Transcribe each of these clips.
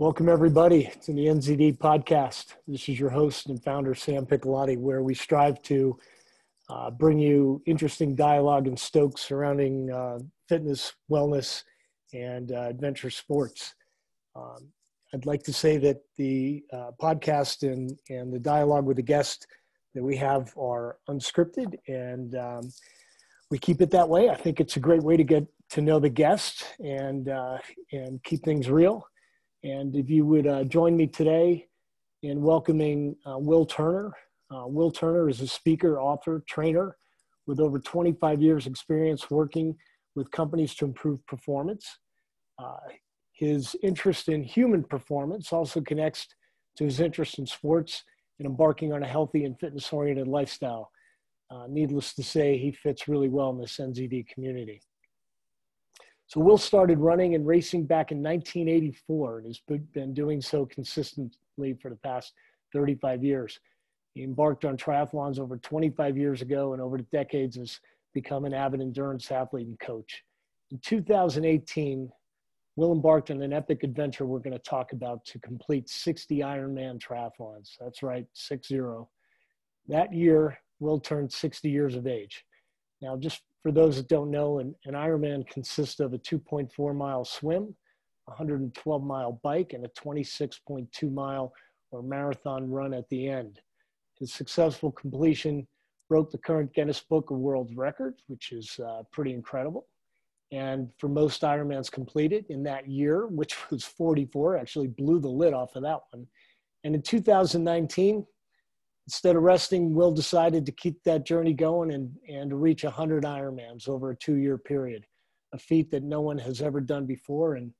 Welcome, everybody, to the NZD podcast. This is your host and founder, Sam Piccolotti, where we strive to uh, bring you interesting dialogue and stokes surrounding uh, fitness, wellness, and uh, adventure sports. Um, I'd like to say that the uh, podcast and, and the dialogue with the guest that we have are unscripted, and um, we keep it that way. I think it's a great way to get to know the guest and, uh, and keep things real. And if you would uh, join me today in welcoming uh, Will Turner. Uh, Will Turner is a speaker, author, trainer with over 25 years experience working with companies to improve performance. Uh, his interest in human performance also connects to his interest in sports and embarking on a healthy and fitness oriented lifestyle. Uh, needless to say, he fits really well in this NZD community. So Will started running and racing back in 1984 and has been doing so consistently for the past 35 years. He embarked on triathlons over 25 years ago and over the decades has become an avid endurance athlete and coach. In 2018, Will embarked on an epic adventure we're going to talk about to complete 60 Ironman triathlons. That's right, 6 0. That year, Will turned 60 years of age. Now, just for those that don't know, an, an Ironman consists of a 2.4 mile swim, 112 mile bike, and a 26.2 mile or marathon run at the end. His successful completion broke the current Guinness Book of World Records, which is uh, pretty incredible. And for most Ironmans completed in that year, which was 44, actually blew the lid off of that one. And in 2019, instead of resting, Will decided to keep that journey going and, and to reach 100 Ironmans over a two year period, a feat that no one has ever done before. And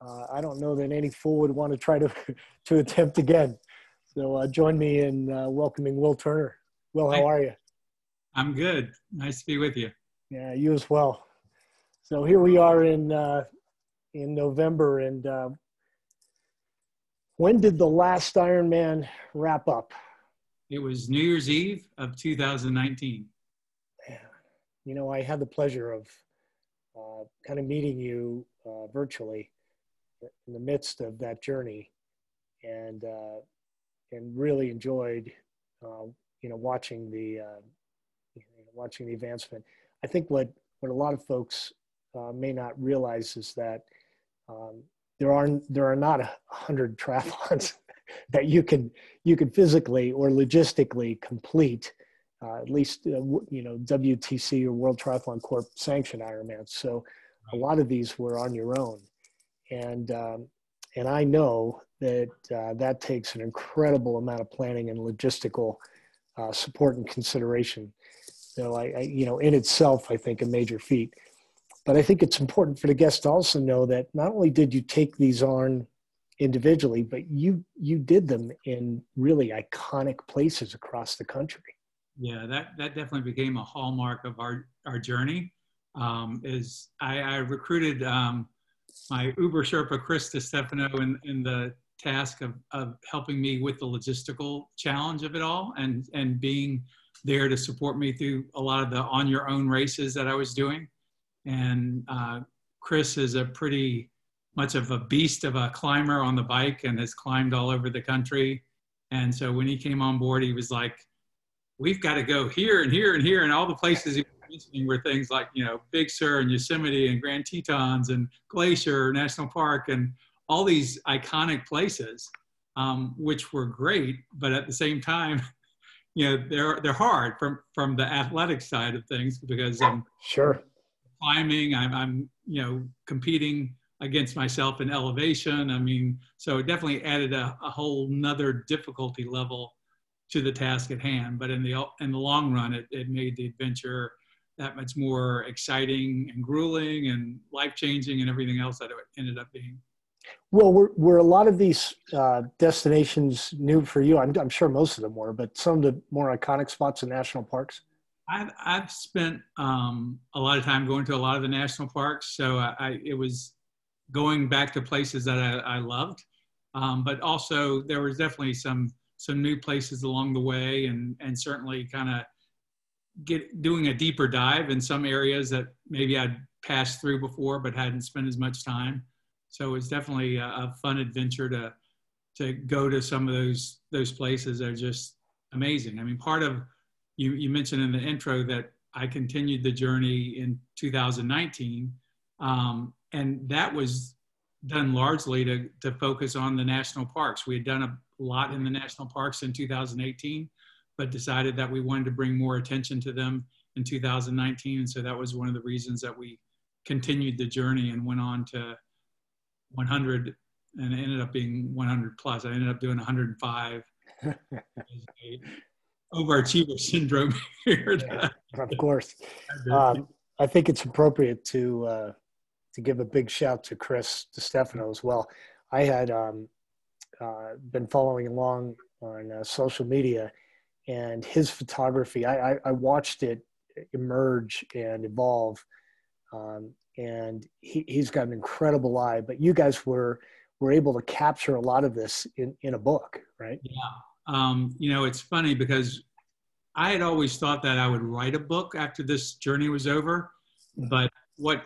uh, I don't know that any fool would want to try to, to attempt again. So uh, join me in uh, welcoming Will Turner. Will, how are you? I'm good. Nice to be with you. Yeah, you as well. So here we are in uh, in November, and uh, when did the last Ironman wrap up? It was New Year's Eve of 2019. You know, I had the pleasure of uh, kind of meeting you uh, virtually in the midst of that journey, and uh, and really enjoyed, uh, you know, watching the uh, watching the advancement. I think what what a lot of folks uh, may not realize is that um, there are there are not a hundred triathlons that you can you can physically or logistically complete uh, at least uh, you know WTC or World Triathlon Corp sanctioned Ironman. So a lot of these were on your own, and um, and I know that uh, that takes an incredible amount of planning and logistical uh, support and consideration. So I, I, you know, in itself, I think a major feat. But I think it's important for the guests to also know that not only did you take these on individually, but you you did them in really iconic places across the country. Yeah, that that definitely became a hallmark of our our journey. Um, is I, I recruited um, my Uber Sherpa Chris Stefano in, in the task of, of helping me with the logistical challenge of it all and and being there to support me through a lot of the on your own races that I was doing. And uh, Chris is a pretty much of a beast of a climber on the bike and has climbed all over the country. And so when he came on board, he was like, we've got to go here and here and here. And all the places he was mentioning were things like, you know, Big Sur and Yosemite and Grand Tetons and Glacier National Park and all these iconic places, um, which were great. But at the same time, you know, they're, they're hard from, from the athletic side of things because um, sure climbing, I'm, I'm, you know, competing against myself in elevation. I mean, so it definitely added a, a whole nother difficulty level to the task at hand. But in the in the long run, it, it made the adventure that much more exciting and grueling and life changing and everything else that it ended up being. Well, were, were a lot of these uh, destinations new for you? I'm, I'm sure most of them were, but some of the more iconic spots in national parks? I've, I've spent um, a lot of time going to a lot of the national parks. So I, I it was going back to places that I, I loved. Um, but also there was definitely some some new places along the way and and certainly kind of get doing a deeper dive in some areas that maybe I'd passed through before but hadn't spent as much time. so it's definitely a, a, fun adventure to to go to some of those those places that are just amazing. I mean, part of you you mentioned in the intro that I continued the journey in 2019, um, and that was done largely to to focus on the national parks. We had done a lot in the national parks in 2018, but decided that we wanted to bring more attention to them in 2019, and so that was one of the reasons that we continued the journey and went on to 100 and it ended up being 100 plus. I ended up doing 105. Overachiever syndrome here. Yeah, of course. Um, I think it's appropriate to uh, to give a big shout to Chris Stefano as well. I had um, uh, been following along on uh, social media, and his photography. I, I, I watched it emerge and evolve um, and he, he's got an incredible eye. But you guys were were able to capture a lot of this in, in a book, right? Yeah. Um, you know, it's funny because I had always thought that I would write a book after this journey was over. But what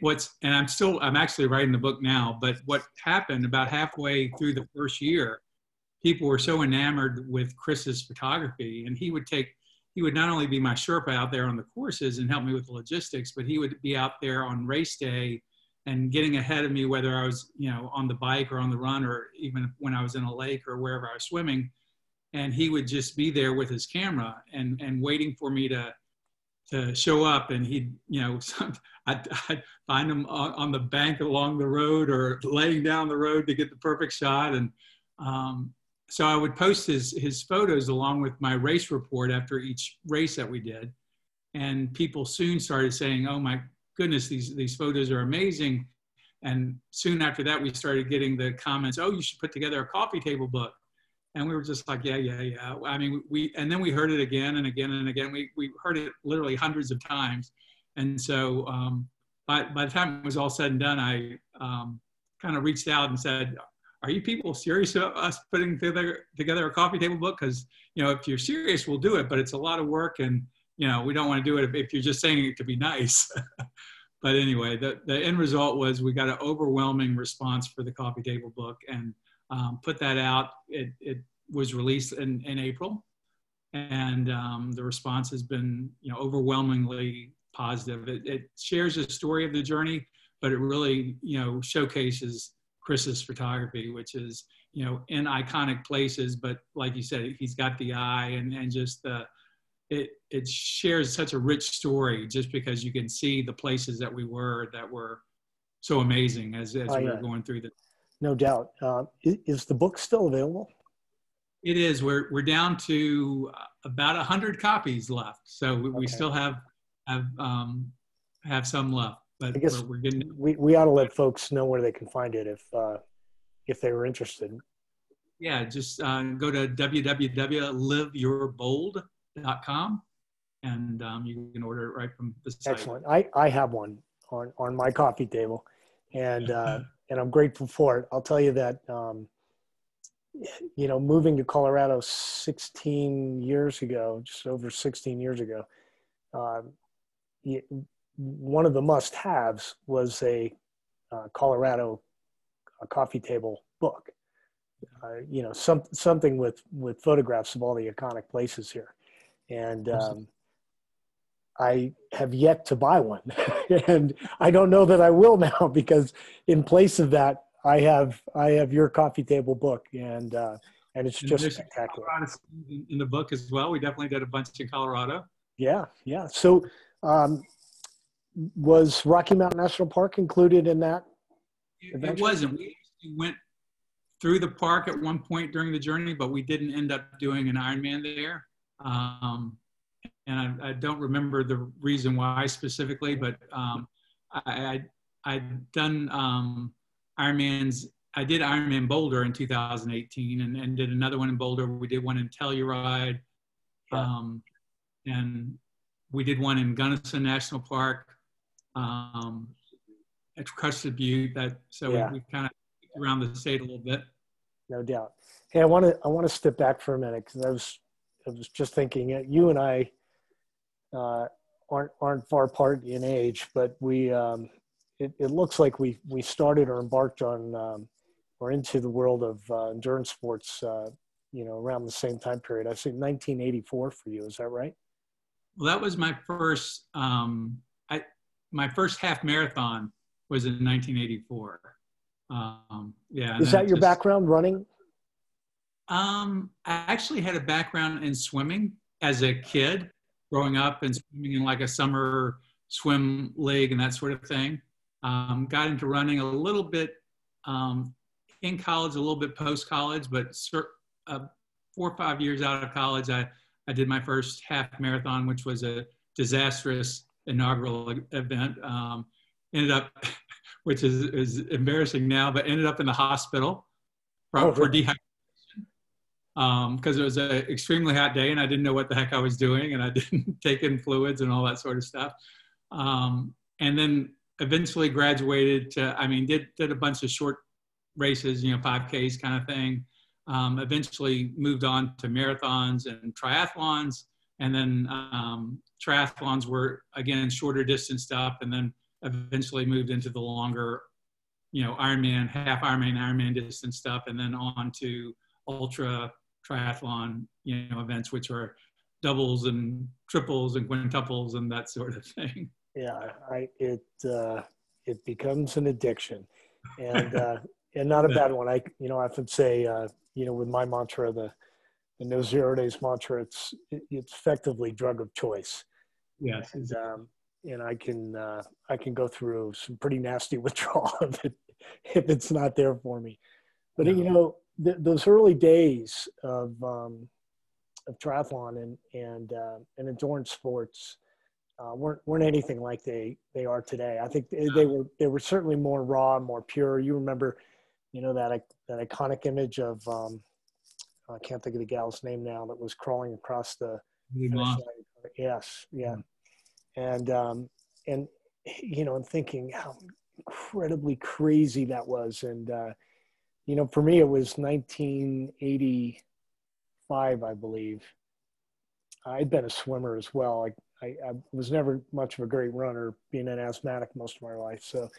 what's and I'm still I'm actually writing the book now. But what happened about halfway through the first year, people were so enamored with Chris's photography, and he would take he would not only be my Sherpa out there on the courses and help me with the logistics, but he would be out there on race day and getting ahead of me, whether I was, you know, on the bike or on the run, or even when I was in a lake or wherever I was swimming. And he would just be there with his camera and, and waiting for me to, to show up. And he'd, you know, I'd, I'd find him on, on, the bank along the road or laying down the road to get the perfect shot. And, um, so I would post his his photos along with my race report after each race that we did, and people soon started saying, "Oh my goodness, these these photos are amazing." And soon after that, we started getting the comments, "Oh, you should put together a coffee table book." And we were just like, "Yeah, yeah, yeah." I mean, we and then we heard it again and again and again. We we heard it literally hundreds of times, and so um, by by the time it was all said and done, I um, kind of reached out and said, are you people serious about us putting together, together a coffee table book? Because, you know, if you're serious, we'll do it, but it's a lot of work and, you know, we don't want to do it if, if you're just saying it to be nice. but anyway, the, the end result was we got an overwhelming response for the coffee table book and um, put that out. It, it was released in, in April and um, the response has been, you know, overwhelmingly positive. It, it shares a story of the journey, but it really, you know, showcases Chris's photography, which is you know in iconic places, but like you said, he's got the eye and and just the it it shares such a rich story just because you can see the places that we were that were so amazing as as oh, we were going through the. No doubt. Uh, is the book still available? It is. We're we're down to about a hundred copies left, so we, okay. we still have have um, have some left but I guess we're, getting we, we ought to let folks know where they can find it if uh, if they were interested. Yeah, just uh, go to www.liveyourbold.com and um, you can order it right from the site. Excellent. I, I have one on, on my coffee table and uh, and I'm grateful for it. I'll tell you that um, you know moving to Colorado 16 years ago, just over 16 years ago, uh, one of the must-haves was a uh, Colorado a coffee table book. Uh, you know, some something with with photographs of all the iconic places here, and um, I have yet to buy one, and I don't know that I will now because in place of that, I have I have your coffee table book, and uh, and it's just and spectacular. In the book as well, we definitely did a bunch in Colorado. Yeah, yeah. So um, was Rocky Mountain National Park included in that? It, it wasn't. We went through the park at one point during the journey, but we didn't end up doing an Ironman there. Um, and I, I, don't remember the reason why specifically, but um, I, I, had done um, Ironmans. I did Ironman Boulder in 2018 and, and did another one in Boulder. We did one in Telluride. Um, and we did one in Gunnison National Park um, at Crested Butte. That so yeah. we, we kind of around the state a little bit. No doubt. Hey, I want to I want to step back for a minute because I was I was just thinking uh, you and I uh, aren't aren't far apart in age, but we um, it, it looks like we we started or embarked on um, or into the world of uh, endurance sports. Uh, you know, around the same time period. I say 1984 for you. Is that right? Well, that was my first. Um, I my first half marathon was in 1984. Um, yeah. Is that your just, background running? Um, I actually had a background in swimming as a kid, growing up and swimming in like a summer swim league and that sort of thing. Um, got into running a little bit um, in college, a little bit post college, but uh, four or five years out of college, I, I did my first half marathon, which was a disastrous inaugural event. Um, ended up, which is, is embarrassing now, but ended up in the hospital for, oh, for dehydration because um, it was an extremely hot day and I didn't know what the heck I was doing and I didn't take in fluids and all that sort of stuff. Um, and then eventually graduated to, I mean, did, did a bunch of short races, you know, 5Ks kind of thing. Um, eventually moved on to marathons and triathlons. And then um, triathlons were, again, shorter distance stuff. And then eventually moved into the longer, you know, Ironman, half Ironman, Ironman distance stuff. And then on to ultra triathlon, you know, events, which are doubles and triples and quintuples and that sort of thing. Yeah, I it uh, it becomes an addiction, and uh, and not a bad one. I you know I often say uh, you know with my mantra the the no zero days mantra it's it's effectively drug of choice. Yes, and, um, and I can uh, I can go through some pretty nasty withdrawal if it if it's not there for me. But you know th- those early days of um, of triathlon and and uh, and endurance sports uh, weren't weren't anything like they they are today. I think they, they, were they were certainly more raw, more pure. You remember, you know that that iconic image of um, I can't think of the gal's name now that was crawling across the. Yes, yeah, and um, and you know, and thinking how incredibly crazy that was, and uh, you know, for me, it was 1985, I believe. I'd been a swimmer as well. I, I, I, was never much of a great runner, being an asthmatic most of my life. So,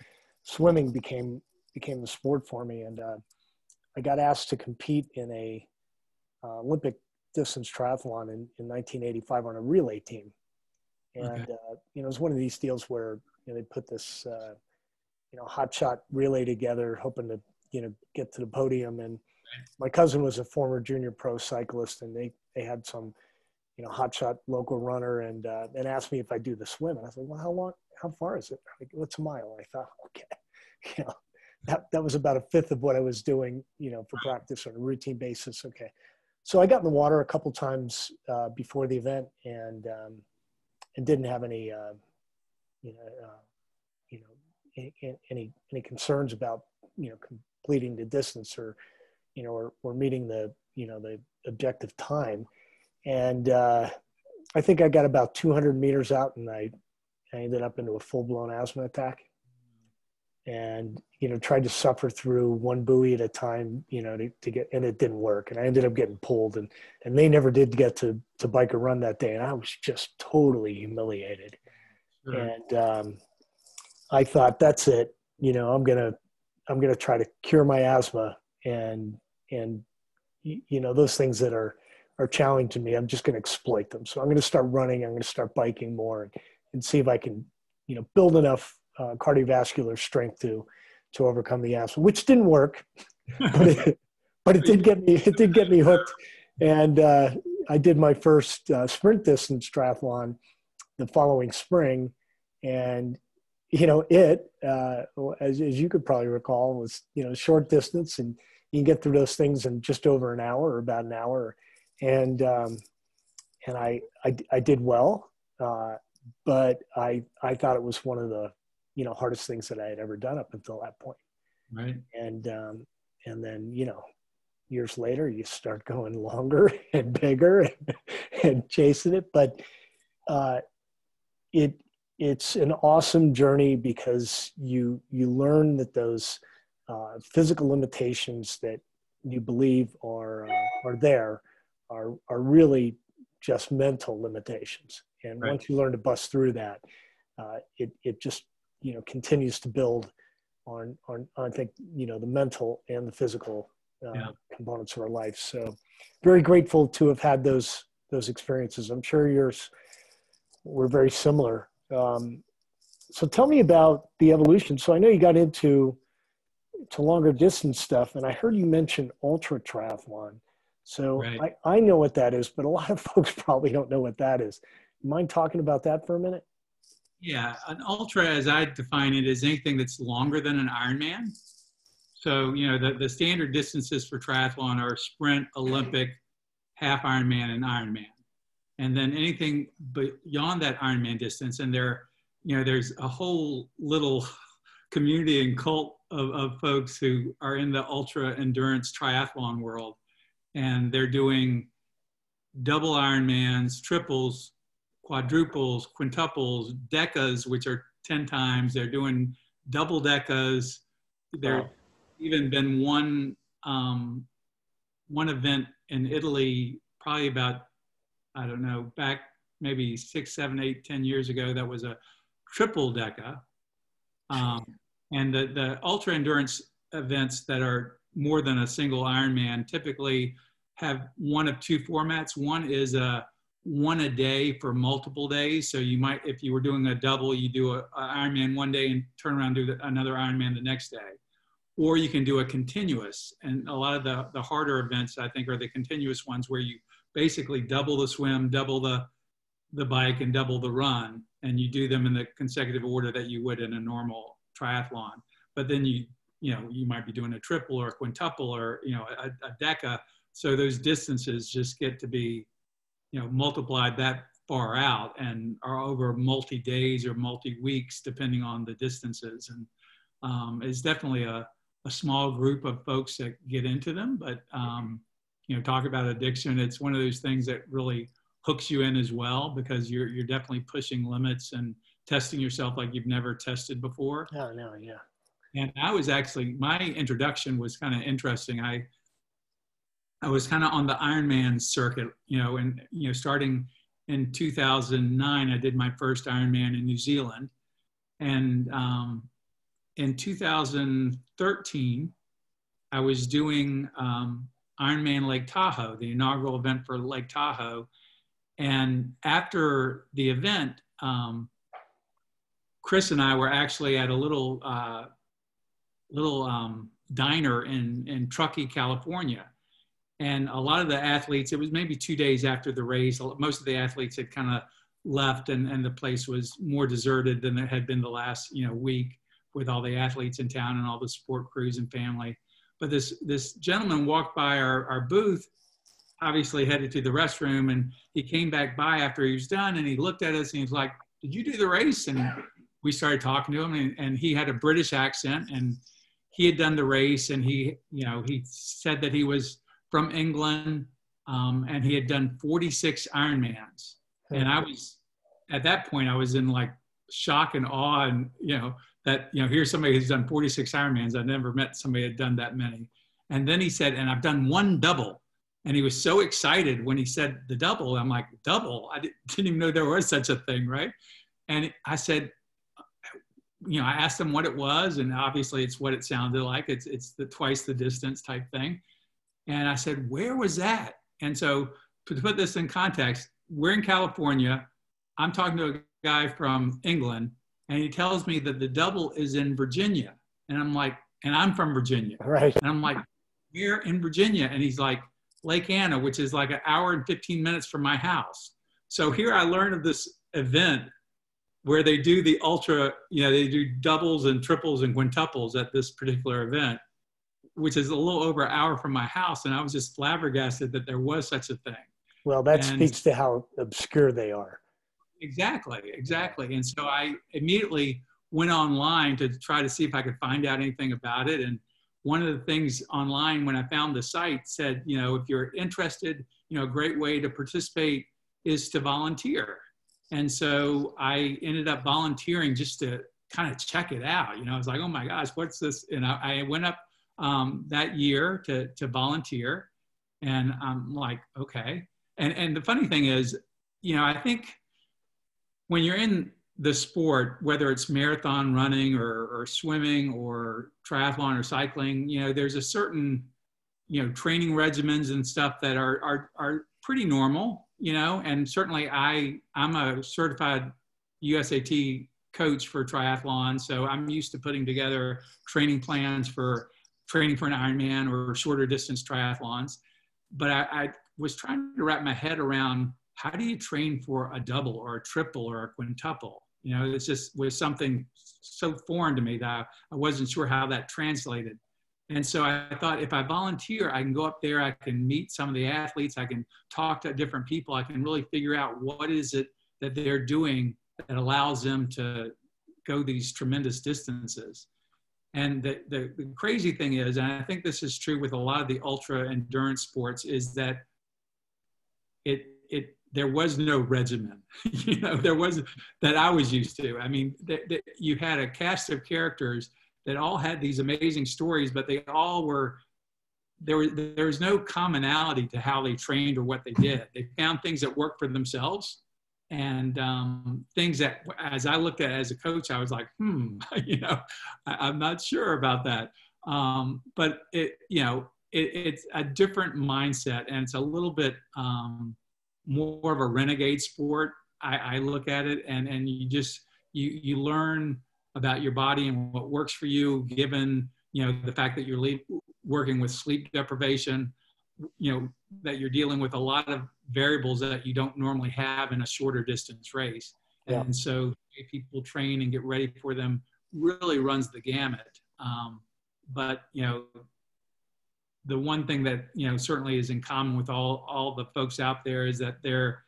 swimming became became the sport for me, and uh, I got asked to compete in a uh, Olympic distance triathlon in, in 1985 on a relay team. And okay. uh, you know, it was one of these deals where you know they put this uh, you know hot shot relay together, hoping to you know get to the podium. And my cousin was a former junior pro cyclist and they they had some you know hotshot local runner and uh, and asked me if I do the swim. And I said well how long how far is it? Like, what's a mile. I thought okay. You know that that was about a fifth of what I was doing you know for practice on a routine basis. Okay. So I got in the water a couple times uh, before the event and um, and didn't have any uh, you know uh, you know any, any any concerns about you know completing the distance or you know or, or meeting the you know the objective time. And uh, i think i got about 200 meters out and i, I ended up into a full-blown asthma attack. And you know tried to suffer through one buoy at a time you know to, to get and it didn't work. And i ended up getting pulled and and they never did get to to bike or run that day. And i was just totally humiliated. Sure. and um, i thought that's it. You know i'm gonna I'm going to try to cure my asthma and and you know those things that are are challenging to me. I'm just going to exploit them. So I'm going to start running. I'm going to start biking more and, and see if I can you know build enough uh, cardiovascular strength to to overcome the asthma, which didn't work, but it, but it did get me it did get me hooked. And uh, I did my first uh, sprint distance triathlon the following spring, and you know, it, uh, as, as you could probably recall, was, you know, short distance and you can get through those things in just over an hour or about an hour. And, um, and I, I, I did well, uh, but I, I thought it was one of the, you know, hardest things that I had ever done up until that point. Right. And, um, and then, you know, years later, you start going longer and bigger and, and chasing it. But, uh, it, it's an awesome journey because you you learn that those uh, physical limitations that you believe are uh, are there are are really just mental limitations and right. once you learn to bust through that uh, it it just you know continues to build on on I think you know the mental and the physical uh, yeah. components of our life. So very grateful to have had those those experiences. I'm sure yours were very similar. Um, so tell me about the evolution. So I know you got into to longer distance stuff, and I heard you mention ultra triathlon. So right. I, I know what that is, but a lot of folks probably don't know what that is. Mind talking about that for a minute? Yeah, an ultra, as I define it, is anything that's longer than an Ironman. So, you know, the, the standard distances for triathlon are sprint, Olympic, half Ironman, and Ironman. And then anything beyond that Ironman distance, and there, you know, there's a whole little community and cult of, of folks who are in the ultra endurance triathlon world. And they're doing double Ironmans, triples, quadruples, quintuples, decas, which are 10 times. They're doing double decas. There wow. even been one um, one event in Italy, probably about I don't know back maybe six, seven, eight, ten years ago. That was a triple deca. Um, and the, the ultra endurance events that are more than a single Ironman typically have one of two formats. One is a one a day for multiple days. So you might, if you were doing a double, you do a, a Ironman one day and turn around and do the, another Ironman the next day. Or you can do a continuous. And a lot of the, the harder events, I think, are the continuous ones where you basically double the swim, double the, the bike, and double the run. And you do them in the consecutive order that you would in a normal triathlon. But then you, you know, you might be doing a triple or a quintuple or, you know, a, a deca. So those distances just get to be you know multiplied that far out and are over multi days or multi weeks depending on the distances and um, it's definitely a, a small group of folks that get into them but um, you know talk about addiction it's one of those things that really hooks you in as well because you're you're definitely pushing limits and testing yourself like you've never tested before. Oh no yeah. And i was actually my introduction was kind of interesting. I I was kind of on the Ironman circuit, you know, and you know, starting in 2009, I did my first Ironman in New Zealand, and um, in 2013, I was doing um, Ironman Lake Tahoe, the inaugural event for Lake Tahoe, and after the event, um, Chris and I were actually at a little uh, little um, diner in in Truckee, California and a lot of the athletes, it was maybe two days after the race, most of the athletes had kind of left and, and the place was more deserted than it had been the last, you know, week with all the athletes in town and all the support crews and family. But this, this gentleman walked by our, our booth, obviously headed to the restroom and he came back by after he was done and he looked at us and he was like, did you do the race? And we started talking to him and, and he had a British accent and he had done the race and he, you know, he said that he was from England, um, and he had done 46 Ironmans. And I was, at that point, I was in like shock and awe, and you know that you know here's somebody who's done 46 Ironmans. I've never met somebody had done that many. And then he said, and I've done one double. And he was so excited when he said the double. I'm like, double? I didn't even know there was such a thing, right? And I said, you know, I asked him what it was, and obviously it's what it sounded like. It's it's the twice the distance type thing. And I said, Where was that? And so, to put this in context, we're in California. I'm talking to a guy from England, and he tells me that the double is in Virginia. And I'm like, And I'm from Virginia. Right. And I'm like, We're in Virginia. And he's like, Lake Anna, which is like an hour and 15 minutes from my house. So here I learned of this event where they do the ultra, you know, they do doubles and triples and quintuples at this particular event which is a little over an hour from my house. And I was just flabbergasted that there was such a thing. Well, that and speaks to how obscure they are. Exactly, exactly. And so I immediately went online to try to see if I could find out anything about it. And one of the things online when I found the site said, you know, if you're interested, you know, a great way to participate is to volunteer. And so I ended up volunteering just to kind of check it out. You know, I was like, oh my gosh, what's this? And I, I went up um, that year to, to volunteer. And I'm like, okay. And, and the funny thing is, you know, I think when you're in the sport, whether it's marathon running or, or swimming or triathlon or cycling, you know, there's a certain, you know, training regimens and stuff that are, are, are pretty normal, you know, and certainly I, I'm a certified USAT coach for triathlon. So I'm used to putting together training plans for training for an Ironman or shorter distance triathlons. But I, I was trying to wrap my head around how do you train for a double or a triple or a quintuple? You know, it's just was something so foreign to me that I wasn't sure how that translated. And so I thought if I volunteer, I can go up there, I can meet some of the athletes, I can talk to different people, I can really figure out what is it that they're doing that allows them to go these tremendous distances. And the, the, the, crazy thing is, and I think this is true with a lot of the ultra endurance sports, is that it, it, there was no regimen, you know, there was that I was used to. I mean, th- th- you had a cast of characters that all had these amazing stories, but they all were, there was, there was no commonality to how they trained or what they did. They found things that worked for themselves and um, things that as i looked at as a coach i was like hmm you know I, am not sure about that um, but it you know it, it's a different mindset and it's a little bit um, more of a renegade sport I, I, look at it and and you just you you learn about your body and what works for you given you know the fact that you're le- working with sleep deprivation you know that you're dealing with a lot of variables that you don't normally have in a shorter distance race. Yeah. And so people train and get ready for them really runs the gamut. Um, but you know, the one thing that you know certainly is in common with all all the folks out there is that they're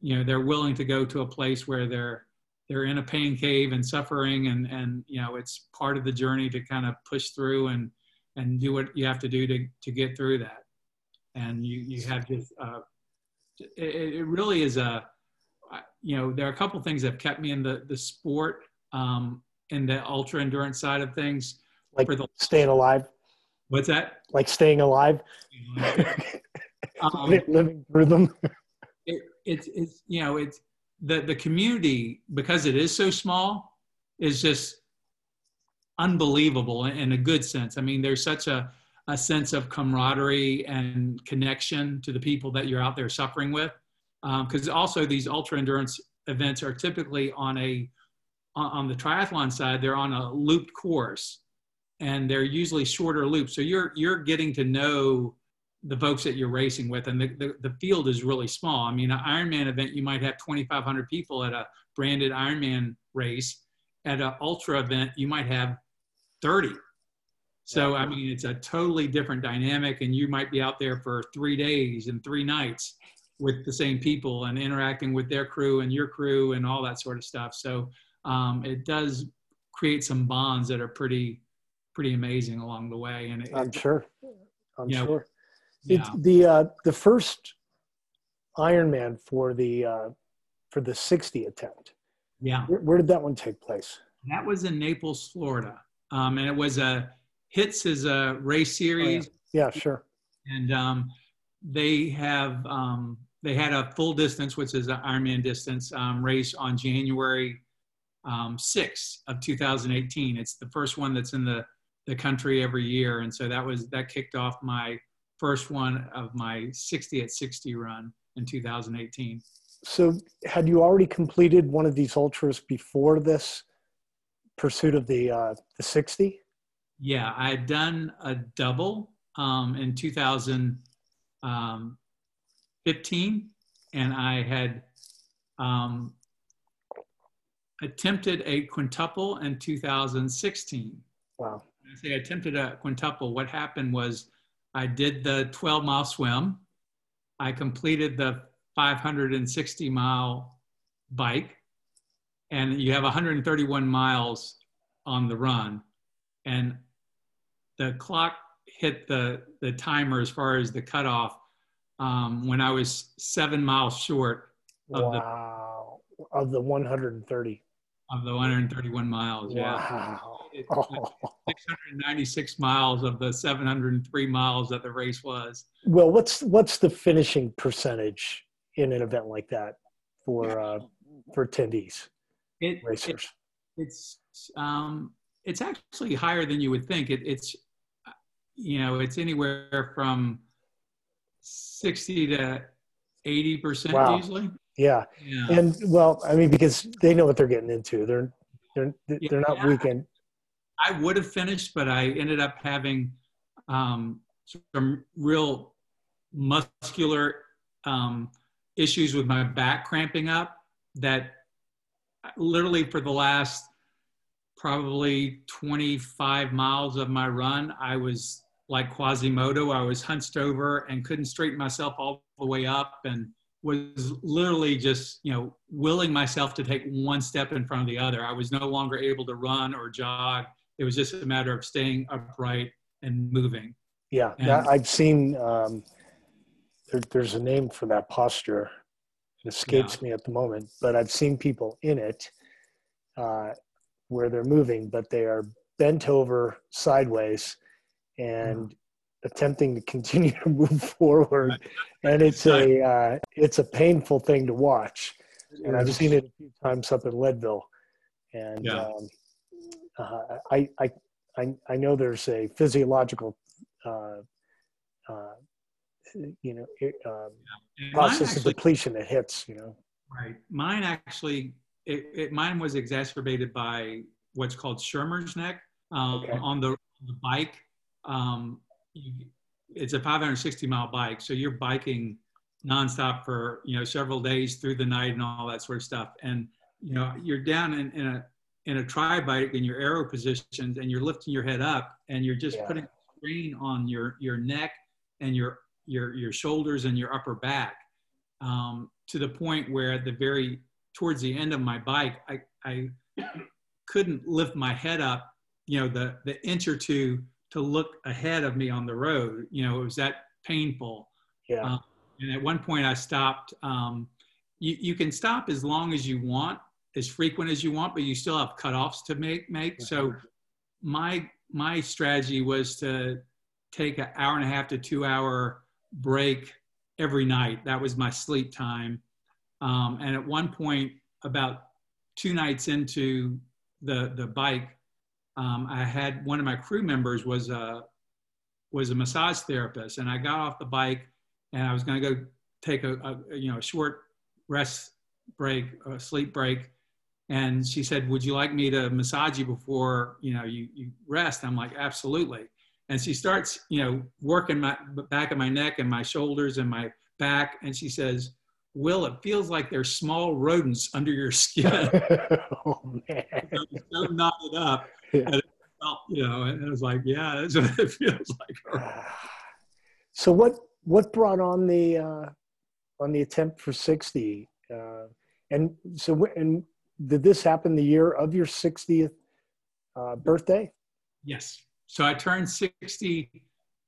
you know they're willing to go to a place where they're they're in a pain cave and suffering and and you know it's part of the journey to kind of push through and and do what you have to do to to get through that. And you you have this uh, it, it really is a you know there are a couple things that have kept me in the the sport um in the ultra endurance side of things. Like for the staying alive what's that? Like staying alive? Um, living through them? It, it's it's you know it's the the community because it is so small is just unbelievable in a good sense. I mean there's such a a sense of camaraderie and connection to the people that you're out there suffering with. Because um, also these ultra endurance events are typically on a on the triathlon side, they're on a looped course, and they're usually shorter loops. So you're you're getting to know the folks that you're racing with, and the, the, the field is really small. I mean, an Ironman event, you might have 2,500 people at a branded Ironman race. At an ultra event, you might have 30 so, I mean, it's a totally different dynamic, and you might be out there for three days and three nights with the same people and interacting with their crew and your crew and all that sort of stuff. So, um, it does create some bonds that are pretty, pretty amazing along the way. And it, I'm sure, I'm sure. Yeah. It's the uh, the first Ironman for the uh, for the 60 attempt. Yeah. Where, where, did that one take place? That was in Naples, Florida, um, and it was a HITS is a race series. Oh, yeah. yeah. sure. And um, they have um, they had a full distance, which is an Ironman distance um, race on January um, 6th of 2018. It's the first one that's in the the country every year, and so that was that kicked off my first one of my 60 at 60 run in 2018. So, had you already completed one of these ultras before this pursuit of the uh, the 60? Yeah, I had done a double um, in 2015, um, and I had um, attempted a quintuple in 2016. Wow. Say I attempted a quintuple, what happened was I did the 12 mile swim. I completed the 560 mile bike, and you have 131 miles on the run. And the clock hit the the timer as far as the cutoff um, when I was seven miles short of wow. the of the 130 of the 131 miles. Wow. Yeah, oh. 696 miles of the 703 miles that the race was. Well, what's what's the finishing percentage in an event like that for uh, for attendees? it, racers? It, it's um, it's actually higher than you would think. It, it's you know it's anywhere from sixty to eighty percent Wow. usually. Yeah. Yeah. And well, I mean, because they know what they're getting into. They're they're they're not Yeah. weekend. I would have finished, but I ended up having um, some real muscular um, issues with my back cramping up that literally for the last probably 25 miles of my run, I was like Quasimodo. I was hunched over and couldn't straighten myself all the way up and was literally just, you know, willing myself to take one step in front of the other. I was no longer able to run or jog. It was just a matter of staying upright and moving. Yeah, And- I've seen. Um, there, there's a name for that posture. It escapes me at the moment, but I've seen people in it uh, where they're moving, but they are bent over sideways and attempting to continue to move forward. And it's a uh, it's a painful thing to watch. And I've seen it a few times up in Leadville. And Yeah. um, uh, I, I I I know there's a physiological uh, uh, you know, it, um, mine process of depletion that hits, you know. Right. Mine actually, it, it, mine was exacerbated by what's called Shermer's neck um, Okay. on the, the bike. Um, you, it's a 560 mile bike, so you're biking nonstop for you know several days through the night and all that sort of stuff. And you know you're down in, in a in a tri bike in your aero positions, and you're lifting your head up, and you're just Yeah. putting strain on your your neck and your your your shoulders and your upper back um, to the point where at the very towards the end of my bike, I, I couldn't lift my head up, you know, the the inch or two to look ahead of me on the road. You know, it was that painful. Yeah. Um, and at one point, I stopped. Um, you you can stop as long as you want, as frequent as you want, but you still have cutoffs to make make. So my my strategy was to take an hour and a half to two hour break every night. That was my sleep time. Um, and at one point, about two nights into the the bike, um, I had one of my crew members was a was a massage therapist, and I got off the bike and I was going to go take a, a you know a short rest break, a sleep break. And she said, "Would you like me to massage you before you know you, you rest?" I'm like, "Absolutely." And she starts, you know, working my back of my neck and my shoulders and my back, and she says, "Will, it feels like there's small rodents under your skin." oh man. So knotted up, Yeah. and it felt, you know, and I was like, "Yeah, that's what it feels like." So what what brought on the uh, on the attempt for sixty? Uh, and so and did this happen the year of your sixtieth uh, birthday? Yes. So I turned 60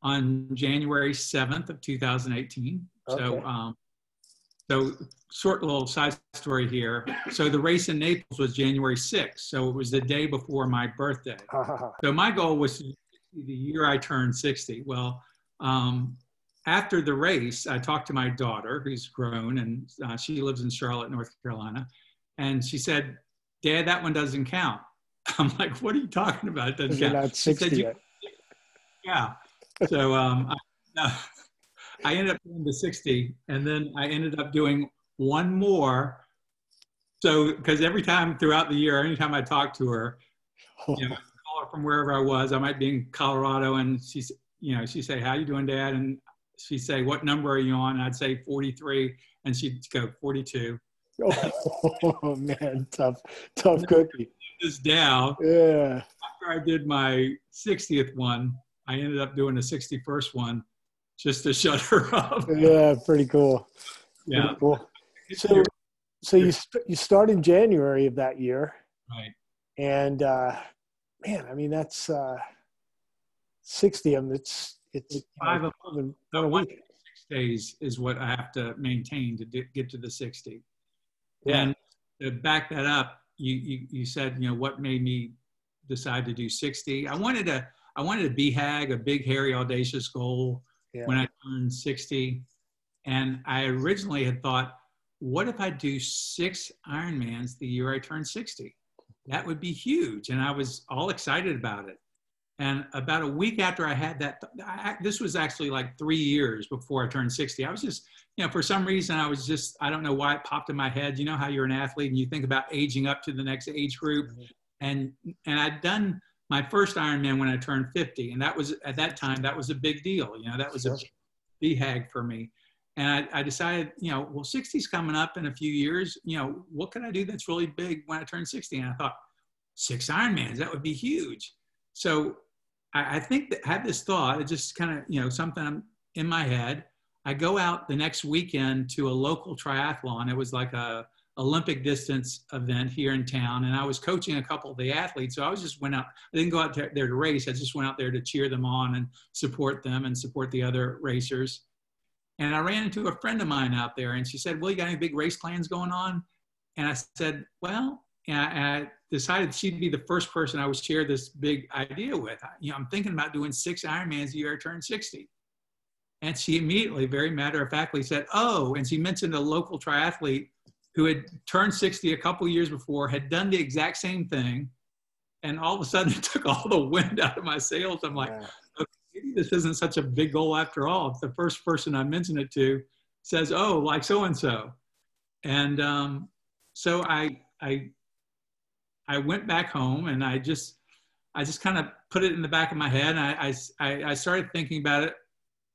on January 7th of 2018. So, um, so short little side story here. So the race in Naples was January 6th. So it was the day before my birthday. So my goal was to the year I turned 60. Well, um, after the race, I talked to my daughter, who's grown, and uh, she lives in Charlotte, North Carolina, and she said, "Dad, that one doesn't count." I'm like, "What are you talking about? It doesn't You're count." not She said, yet. Yeah. So um, I, I ended up doing the 60, and then I ended up doing one more. So, because every time throughout the year, anytime I talked to her, you know, call her from wherever I was. I might be in Colorado, and she's, you know, she'd say, "How you doing, Dad?" And she'd say, "What number are you on?" And I'd say 43, and she'd go 42. Oh man, tough, tough cookie. This down Yeah. after I did my 60th one, I ended up doing a 61st one, just to shut her up. Yeah, pretty cool. Yeah. Pretty cool. So, so you st- you start in January of that year, Right. and uh, man, I mean that's uh, sixty of them. It's it's Five of than So one week. six days is what I have to maintain to get to the 60. Yeah. And to back that up, you, you, you said, you know, what made me decide to do 60? I wanted a, I wanted a BHAG, a big, hairy, audacious goal Yeah. when I turned 60. And I originally had thought, what if I do six Ironmans the year I turn 60? That would be huge. And I was all excited about it. And about a week after I had that, I, this was actually like three years before I turned 60. I was just, you know, for some reason, I was just, I don't know why it popped in my head. You know how you're an athlete and you think about aging up to the next age group. Mm-hmm. And, and I'd done my first Ironman when I turned 50. And that was, at that time, that was a big deal. You know, that was sure. a BHAG for me. And I, I, decided, you know, well, 60's coming up in a few years. You know, what can I do that's really big when I turn 60? And I thought, six Ironmans, that would be huge. So I, I think that had this thought, it just kind of, you know, something in my head. I go out the next weekend to a local triathlon. It was like a Olympic distance event here in town, and I was coaching a couple of the athletes. So I was just went out. I didn't go out there to race. I just went out there to cheer them on and support them and support the other racers. And I ran into a friend of mine out there, and she said, "Well, you got any big race plans going on?" And I said, "Well," and I, I decided she'd be the first person I would share this big idea with. You know, I'm thinking about doing six Ironmans a year I turn 60. And she immediately, very matter of factly, said, "Oh," and she mentioned a local triathlete who had turned 60 a couple years before, had done the exact same thing, and all of a sudden it took all the wind out of my sails. I'm like, yeah maybe this isn't such a big goal after all. If the first person I mention it to says, "Oh, like so and so," and um, so I I I went back home and I just I just kind of put it in the back of my head. And I, I I started thinking about it.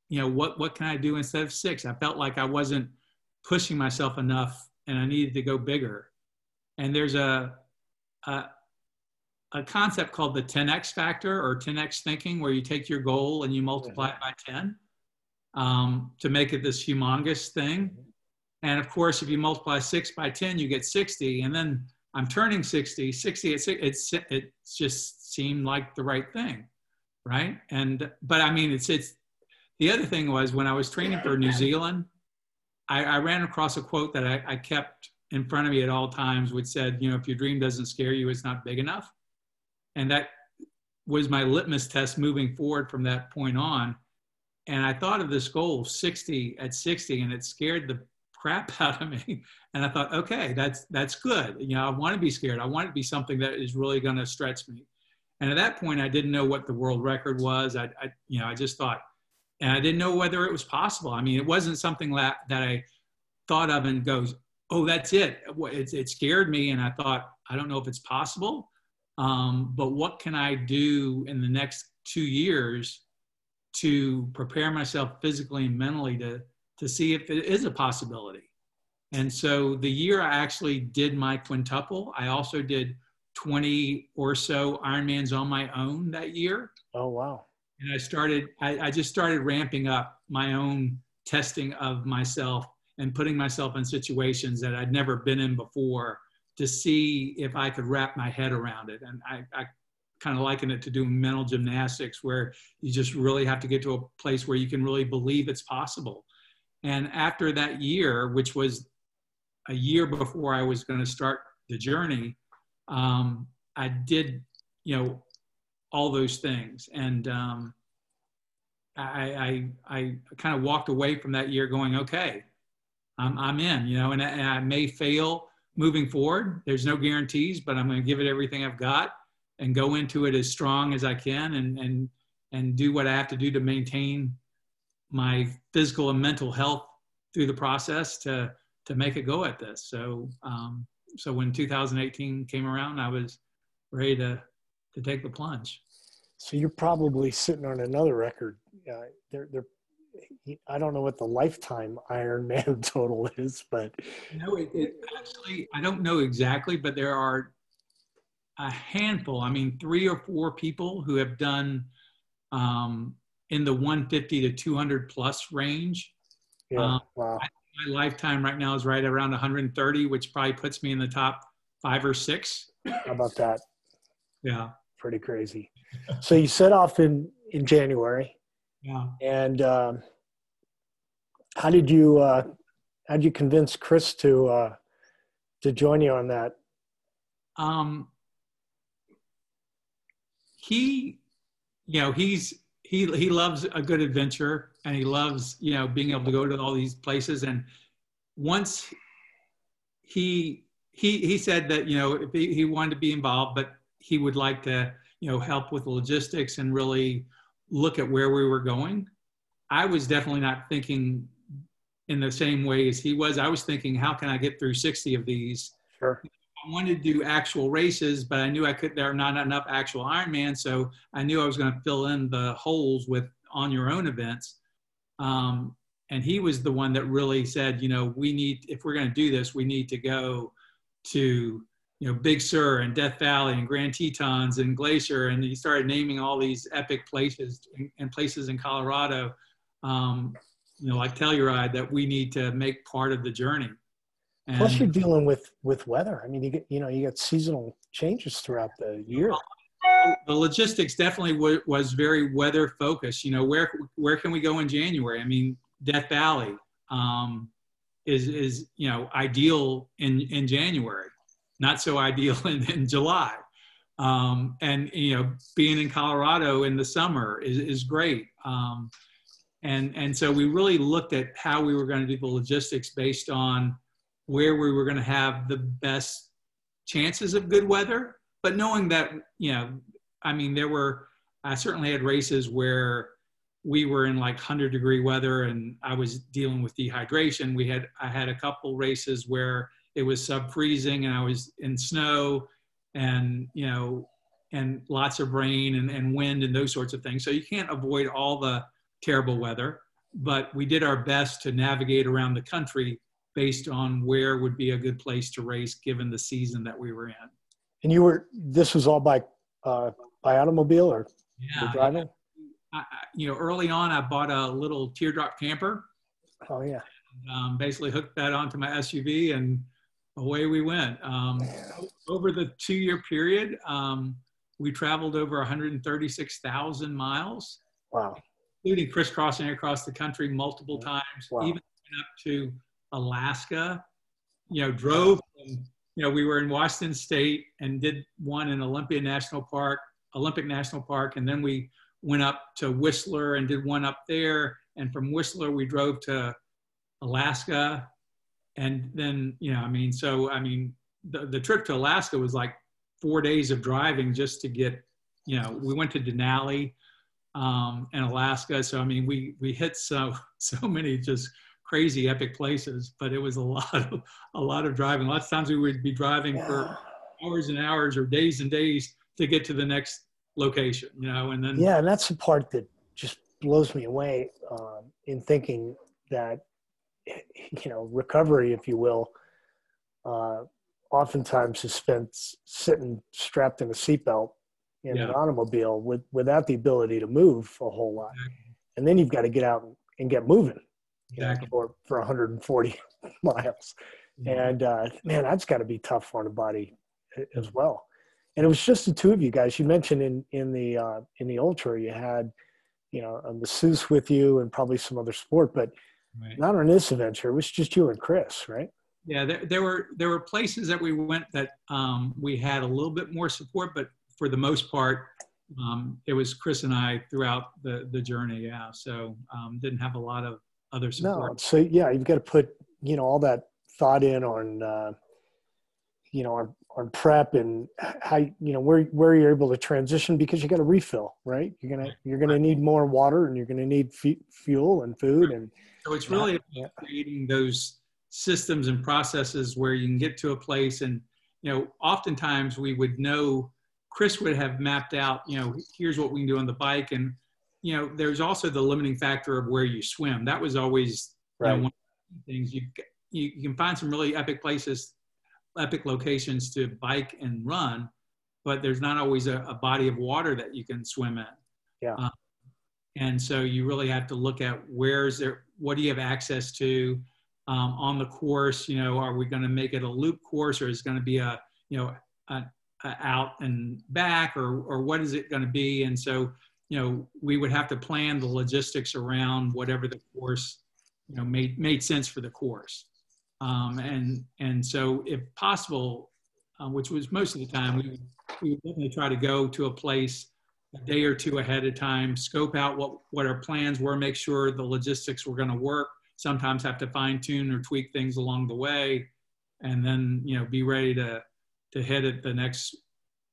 You know, what what can I do instead of six? I felt like I wasn't pushing myself enough, and I needed to go bigger. And there's a, a a concept called the 10x factor or 10x thinking, where you take your goal and you multiply it by 10 um, to make it this humongous thing. Mm-hmm. And of course, if you multiply six by 10, you get 60. And then I'm turning 60, 60, it's, it's, it just seemed like the right thing. Right. And, but I mean, it's, it's, the other thing was when I was training for New Zealand, I, I ran across a quote that I, I kept in front of me at all times, which said, you know, if your dream doesn't scare you, it's not big enough and that was my litmus test moving forward from that point on. And I thought of this goal 60 at 60, and it scared the crap out of me. And I thought, okay, that's that's good. You know, I want to be scared. I want it to be something that is really going to stretch me. And at that point, I didn't know what the world record was. I, I, you know, I just thought, and I didn't know whether it was possible. I mean, it wasn't something that that I thought of and goes, oh, that's it. It, it scared me, and I thought, I don't know if it's possible. Um, but what can I do in the next two years to prepare myself physically and mentally to, to see if it is a possibility? And so the year I actually did my quintuple, I also did 20 or so Ironmans on my own that year. Oh, wow. And I started, I, I just started ramping up my own testing of myself and putting myself in situations that I'd never been in before to see if I could wrap my head around it. And I, I kind of liken it to doing mental gymnastics where you just really have to get to a place where you can really believe it's possible. And after that year, which was a year before I was going to start the journey, um, I did, you know, all those things. And um, I, I, I kind of walked away from that year going, okay, I'm, I'm in, you know, and, and I may fail moving forward. There's no guarantees, but I'm going to give it everything I've got and go into it as strong as I can and and and do what I have to do to maintain my physical and mental health through the process to to make it go at this. So um, so when 2018 came around, I was ready to to take the plunge. So you're probably sitting on another record. Uh, they're they're I don't know what the lifetime Ironman total is, but no, it, it actually I don't know exactly, but there are a handful. I mean, three or four people who have done um, in the 150 to 200 plus range. Yeah, um, wow. I, my lifetime right now is right around 130, which probably puts me in the top five or six. How about that? Yeah, pretty crazy. so you set off in in January. Yeah. And um, how did you uh, how did you convince Chris to uh, to join you on that? Um, he, you know, he's he he loves a good adventure and he loves you know being able to go to all these places and once he he he said that you know if he, he wanted to be involved, but he would like to you know help with the logistics and really look at where we were going. I was definitely not thinking in the same way as he was. I was thinking, how can I get through 60 of these? Sure. I wanted to do actual races, but I knew I could. There are not enough actual Ironman, so I knew I was going to fill in the holes with on your own events. Um, and he was the one that really said, you know, we need if we're going to do this, we need to go to you know Big Sur and Death Valley and Grand Tetons and Glacier, and he started naming all these epic places and places in Colorado, um, you know, like Telluride that we need to make part of the journey. And Plus, you're dealing with with weather. I mean, you get you know you get seasonal changes throughout the year. The logistics definitely w- was very weather focused. You know, where where can we go in January? I mean, Death Valley um, is is you know ideal in in January, not so ideal in, in July. Um, and you know, being in Colorado in the summer is is great. Um, and and so we really looked at how we were going to do the logistics based on where we were going to have the best chances of good weather, but knowing that you know, I mean, there were I certainly had races where we were in like 100 degree weather and I was dealing with dehydration. We had I had a couple races where it was sub freezing and I was in snow and you know and lots of rain and, and wind and those sorts of things. So you can't avoid all the terrible weather, but we did our best to navigate around the country based on where would be a good place to race given the season that we were in. And you were this was all by uh, by automobile or yeah, driving? I, you know, early on, I bought a little teardrop camper. Oh yeah. Um, basically hooked that onto my SUV and away we went. Um, over the two-year period, um, we traveled over 136,000 miles. Wow. Including crisscrossing across the country multiple times, wow. even up to Alaska. You know, drove. you know, we were in Washington State and did one in Olympia National Park, Olympic National Park, and then we went up to Whistler and did one up there. And from Whistler, we drove to Alaska. And then, you know, I mean, so, I mean, the, the trip to Alaska was like four days of driving just to get, you know, we went to Denali um, and Alaska. So, I mean, we, we hit so, so many just crazy epic places, but it was a lot of, a lot of driving. Lots of times we would be driving yeah. for hours and hours or days and days to get to the next location, you know, and then. Yeah, and that's the part that just blows me away um, in thinking that, you know, recovery, if you will, uh, oftentimes is spent sitting strapped in a seatbelt in yeah. an automobile with, without the ability to move a whole lot. And then you've got to get out and get moving exactly. for, for 140 miles. And uh, man, that's got to be tough on the body as well and it was just the two of you guys. You mentioned in in the uh, in the ultra you had you know a masseuse with you and probably some other sport, but right. not on this adventure. It was just you and Chris, right? Yeah, there, there were there were places that we went that um, we had a little bit more support, but for the most part, um, it was Chris and I throughout the the journey. Yeah, so um, didn't have a lot of other support. No, so yeah, you've got to put you know all that thought in on uh, you know on on prep and how you know where where you're able to transition because you got to refill right you're gonna you're gonna need more water and you're gonna need f- fuel and food and so it's really yeah. creating those systems and processes where you can get to a place and you know oftentimes we would know chris would have mapped out you know here's what we can do on the bike and you know there's also the limiting factor of where you swim that was always right. you know, one of the things you, you you can find some really epic places epic locations to bike and run, but there's not always a, a body of water that you can swim in. Yeah. Um, and so you really have to look at where's there, what do you have access to um, on the course? You know, are we going to make it a loop course or is it going to be a, you know, a, a out and back or, or what is it going to be? And so, you know, we would have to plan the logistics around whatever the course, you know, made, made sense for the course. Um, and, and so if possible, uh, which was most of the time, we, we would definitely try to go to a place a day or two ahead of time, scope out what, what our plans were, make sure the logistics were going to work. Sometimes have to fine tune or tweak things along the way. and then you know be ready to to hit it the next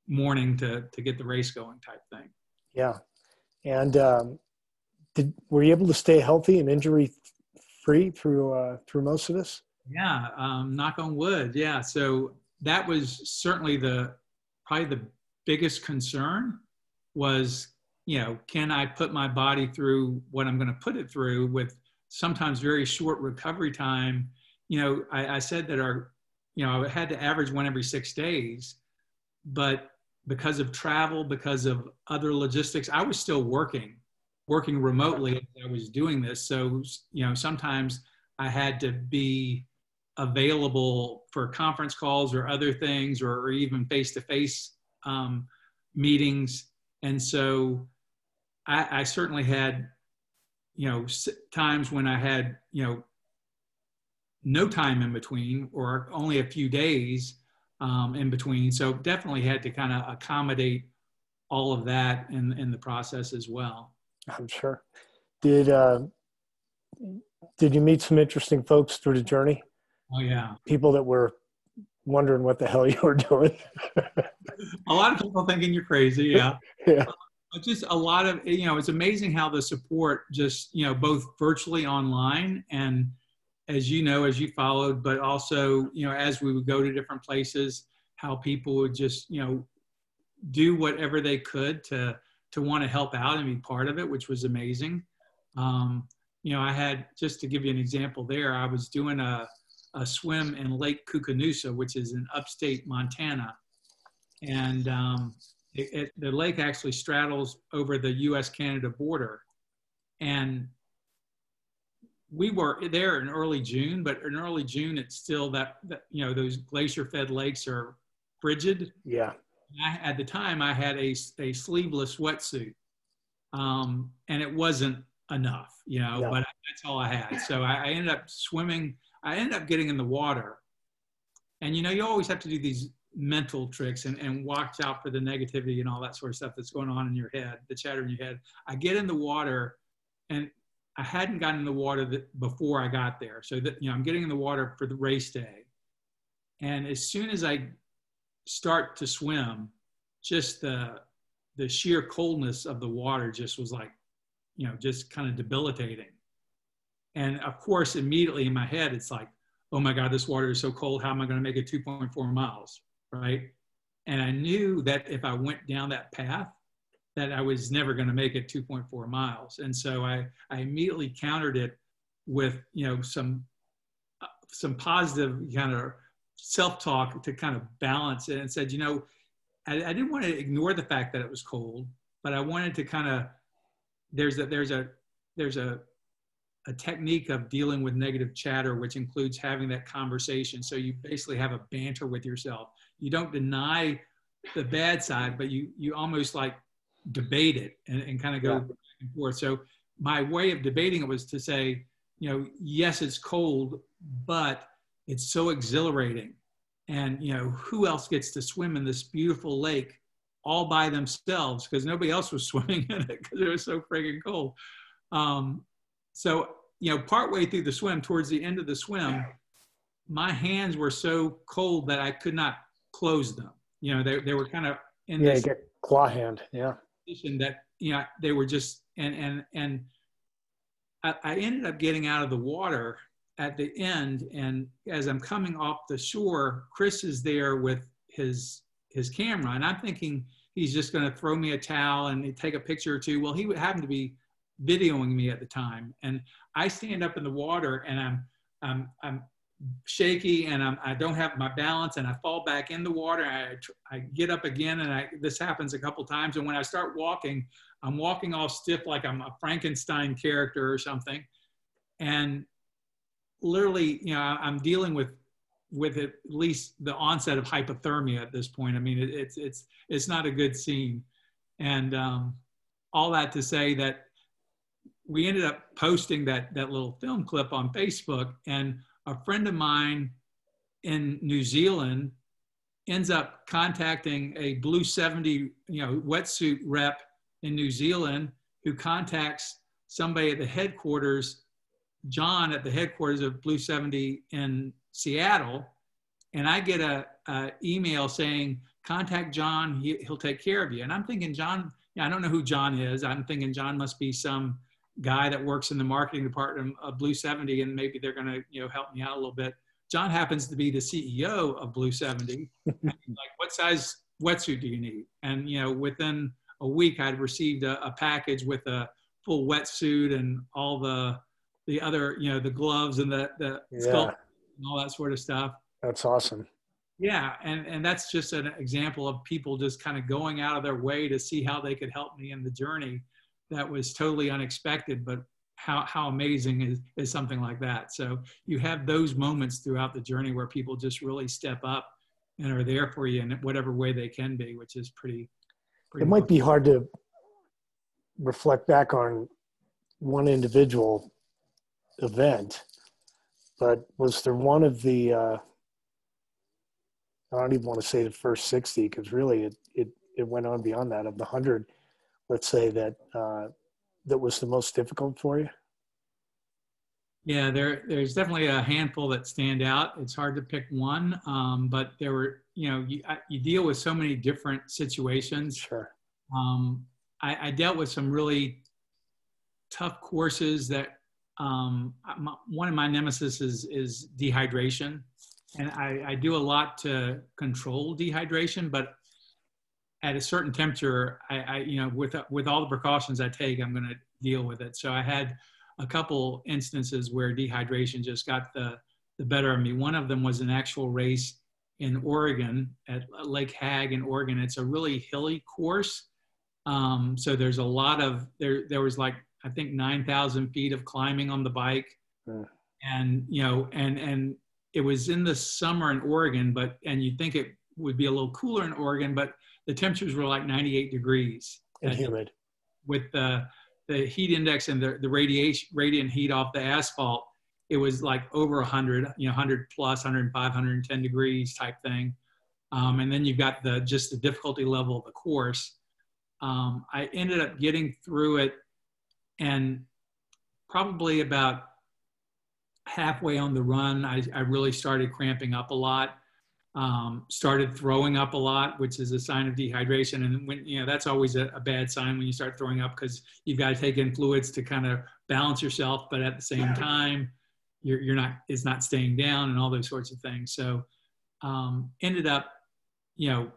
morning to to get the race going type thing. Yeah, and um, did were you able to stay healthy and injury free through uh, through most of this? Yeah, um, knock on wood. Yeah, so that was certainly the probably the biggest concern was you know can I put my body through what I'm going to put it through with sometimes very short recovery time. You know, I, I said that our you know I had to average one every six days, but because of travel, because of other logistics, I was still working, working remotely I was doing this. So, you know, sometimes I had to be available for conference calls or other things or, or even face to face meetings. And so I, I certainly had, you know, times when I had, you know, no time in between or only a few days um, in between. So definitely had to kind of accommodate all of that in, in the process as well. I'm sure. Did uh, did you meet some interesting folks through the journey? Oh yeah, people that were wondering what the hell you were doing. a lot of people thinking you're crazy. Yeah. yeah. But just a lot of you know, it's amazing how the support just you know both virtually online and as you know, as you followed, but also, you know, as we would go to different places, how people would just, you know, do whatever they could to to want to help out and be part of it, which was amazing. Um, you know, I had just to give you an example there, I was doing a, a swim in Lake Koocanusa, which is in upstate Montana. And um, it, it, the lake actually straddles over the US Canada border. And we were there in early June, but in early June, it's still that, that you know, those glacier fed lakes are frigid. Yeah. I, at the time, I had a, a sleeveless wetsuit um, and it wasn't enough, you know, yeah. but that's all I had. So I, I ended up swimming. I ended up getting in the water. And, you know, you always have to do these mental tricks and, and watch out for the negativity and all that sort of stuff that's going on in your head, the chatter in your head. I get in the water and I hadn't gotten in the water before I got there. So that, you know, I'm getting in the water for the race day. And as soon as I start to swim, just the, the sheer coldness of the water just was like, you know, just kind of debilitating. And of course, immediately in my head, it's like, oh my God, this water is so cold. How am I going to make it 2.4 miles? Right. And I knew that if I went down that path, that I was never going to make it 2.4 miles. And so I, I immediately countered it with, you know, some, uh, some positive kind of self-talk to kind of balance it and said, you know, I, I, didn't want to ignore the fact that it was cold, but I wanted to kind of, there's a, there's a, there's a, a technique of dealing with negative chatter, which includes having that conversation. So you basically have a banter with yourself. You don't deny the bad side, but you, you almost like debate it and, and kind of go yeah. back and forth. So my way of debating it was to say, you know, yes, it's cold, but it's so exhilarating. And, you know, who else gets to swim in this beautiful lake all by themselves because nobody else was swimming in it because it was so friggin' cold. Um, so, you know, partway through the swim, towards the end of the swim, my hands were so cold that I could not close them. You know, they, they were kind of in yeah, this get claw hand. Yeah position that you know they were just and and and I, I ended up getting out of the water at the end and as i'm coming off the shore chris is there with his his camera and i'm thinking he's just going to throw me a towel and take a picture or two well he would happen to be videoing me at the time and i stand up in the water and i'm i'm i'm shaky and I'm, I do not have my balance and I fall back in the water. I, I get up again and I, this happens a couple times. And when I start walking, I'm walking all stiff like I'm a Frankenstein character or something. And literally, you know, I'm dealing with with at least the onset of hypothermia at this point. I mean, it, it's it's it's not a good scene, and um, all that to say that we ended up posting that that little film clip on Facebook, and a friend of mine in New Zealand ends up contacting a Blue 70, you know, wetsuit rep in New Zealand who contacts somebody at the headquarters, John at the headquarters of Blue 70 in Seattle, and I get a, a email saying, contact John, he, will take care of you. And I'm thinking, John, I don't know who John is. I'm thinking John must be some guy that works in the marketing department of Blue 70 and maybe they're going to, you know, help me out a little bit. John happens to be the CEO of Blue 70. like, what size wetsuit do you need? And, you know, within a week, I'd received a, a package with a full wetsuit and all the, the other, you know, the gloves and the, the yeah. and all that sort of stuff. That's awesome. Yeah, and and that's just an example of people just kind of going out of their way to see how they could help me in the journey. That was totally unexpected, but how how amazing is is something like that? So you have those moments throughout the journey where people just really step up and are there for you in whatever way they can be, which is pretty. pretty it might be hard to reflect back on one individual event, but was there one of the uh, I don't even want to say the first 60 because really it, it, it went on beyond that of the 100, let's say that, uh, that was the most difficult for you? Yeah, there, there's definitely a handful that stand out. It's hard to pick one, um, but there were, you know, you, you deal with so many different situations. Sure. Um, I, I dealt with some really tough courses that um, my, one of my nemesis is, is dehydration and I, I do a lot to control dehydration, but at a certain temperature, I, I, you know, with with all the precautions I take, I'm going to deal with it. So I had a couple instances where dehydration just got the the better of me. One of them was an actual race in Oregon at Lake Hagg in Oregon. It's a really hilly course, um, so there's a lot of there. There was like I think 9,000 feet of climbing on the bike, mm. and you know, and and it was in the summer in Oregon, but and you'd think it would be a little cooler in Oregon, but the temperatures were like 98 degrees and humid. With the the heat index and the, the radiation radiant heat off the asphalt, it was like over 100, you know, 100 plus, 105, 110 degrees type thing. Um, and then you've got the just the difficulty level of the course. Um, I ended up getting through it, and probably about halfway on the run, I, I really started cramping up a lot. Um, started throwing up a lot, which is a sign of dehydration. And when you know that's always a, a bad sign when you start throwing up because you've got to take in fluids to kind of balance yourself, but at the same time, you're, you're not it's not staying down and all those sorts of things. So um, ended up, you know,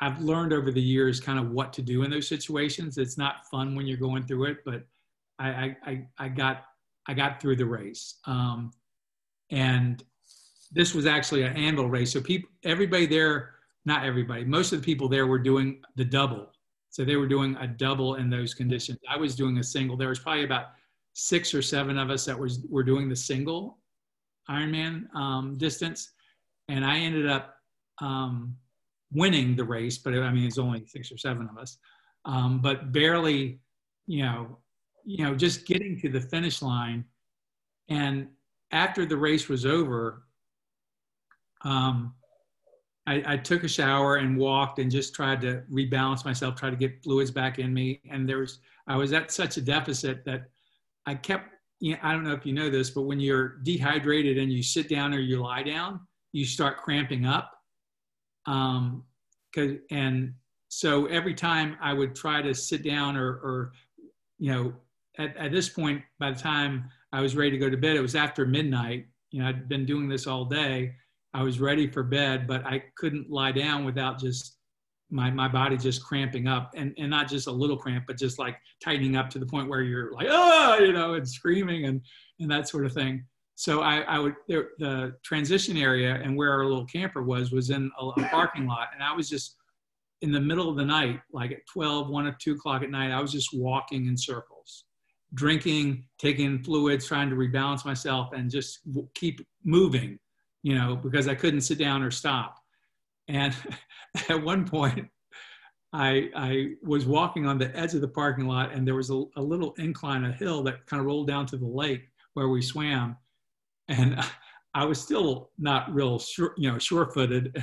I've learned over the years kind of what to do in those situations. It's not fun when you're going through it, but I I, I got I got through the race. Um, and this was actually an anvil race. So people, everybody there, not everybody, most of the people there were doing the double. So they were doing a double in those conditions. I was doing a single. There was probably about six or seven of us that was were doing the single Ironman um, distance, and I ended up um, winning the race. But I mean, it's only six or seven of us, um, but barely, you know, you know, just getting to the finish line. And after the race was over, um, I, I, took a shower and walked and just tried to rebalance myself, try to get fluids back in me. And there was, I was at such a deficit that I kept, you know, I don't know if you know this, but when you're dehydrated and you sit down or you lie down, you start cramping up. Um, cause, and so every time I would try to sit down or, or you know, at, at this point, by the time I was ready to go to bed, it was after midnight. You know, I'd been doing this all day. I was ready for bed, but I couldn't lie down without just my, my body just cramping up and, and not just a little cramp, but just like tightening up to the point where you're like, oh, you know, and screaming and, and that sort of thing. So I, I would, there, the transition area and where our little camper was, was in a, a parking lot. And I was just in the middle of the night, like at 12, 1 or 2 o'clock at night, I was just walking in circles drinking, taking fluids, trying to rebalance myself and just keep moving, you know, because I couldn't sit down or stop. And at one point, I, I was walking on the edge of the parking lot and there was a, a little incline, a hill that kind of rolled down to the lake where we swam. And I was still not real sure, you know, sure-footed.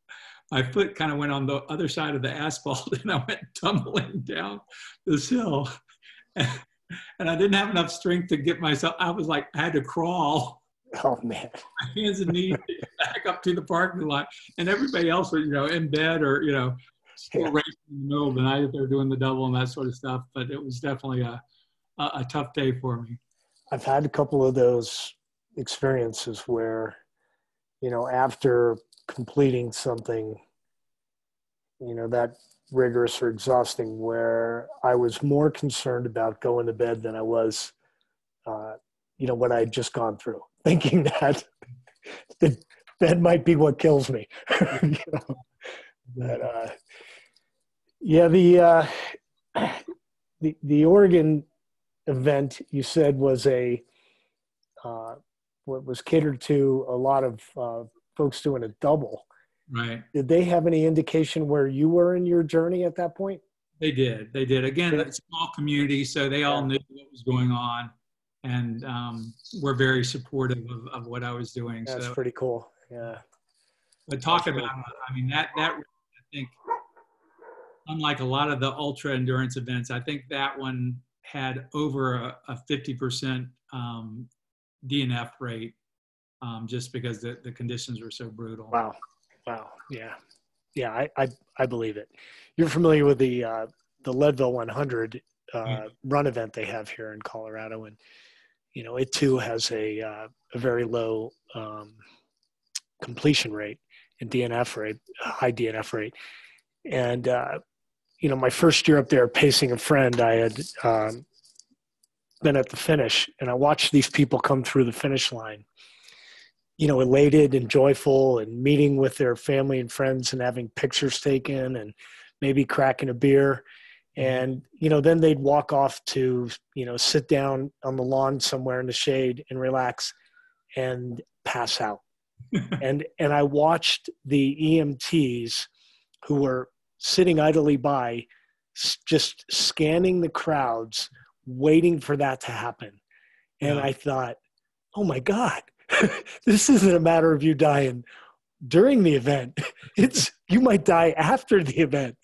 my foot kind of went on the other side of the asphalt and I went tumbling down this hill and I didn't have enough strength to get myself. I was like, I had to crawl. Oh man, my hands and knees back back up to the parking lot, and everybody else was, you know, in bed or you know, still Yeah. racing in the middle of the night if they're doing the double and that sort of stuff. But it was definitely a a, a tough day for me. I've had a couple of those experiences where, you know, after completing something, you know, that rigorous or exhausting, where I was more concerned about going to bed than I was, uh, you know, what I had just gone through, thinking that that bed might be what kills me. you know, but, uh, yeah, the, uh, the, the Oregon event you said was a uh, what was catered to a lot of uh, folks doing a double. Right. Did they have any indication where you were in your journey at that point? They did. They did. Again, a small community, so they all knew what was going on, and um, were very supportive of, of what I was doing. That's so, pretty cool. Yeah. but talk that's about, really I mean, that that I think, unlike a lot of the ultra endurance events, I think that one had over a, a 50% um, DNF rate, um, just because the, the conditions were so brutal. Wow. Wow. Yeah. Yeah. I, I, I believe it. You're familiar with the, uh, the Leadville 100 uh, Yeah. run event they have here in Colorado. And, you know, it too has a, uh, a very low um, completion rate and DNF rate, high DNF rate. And, uh, you know, my first year up there pacing a friend, I had um, been at the finish and I watched these people come through the finish line you know, elated and joyful and meeting with their family and friends and having pictures taken and maybe cracking a beer. Mm-hmm. And, you know, then they'd walk off to, you know, sit down on the lawn somewhere in the shade and relax and pass out. and and I watched the EMTs who were sitting idly by just scanning the crowds waiting for that to happen. And Yeah. I thought, "Oh my god. this isn't a matter of you dying during the event. It's you might die after the event."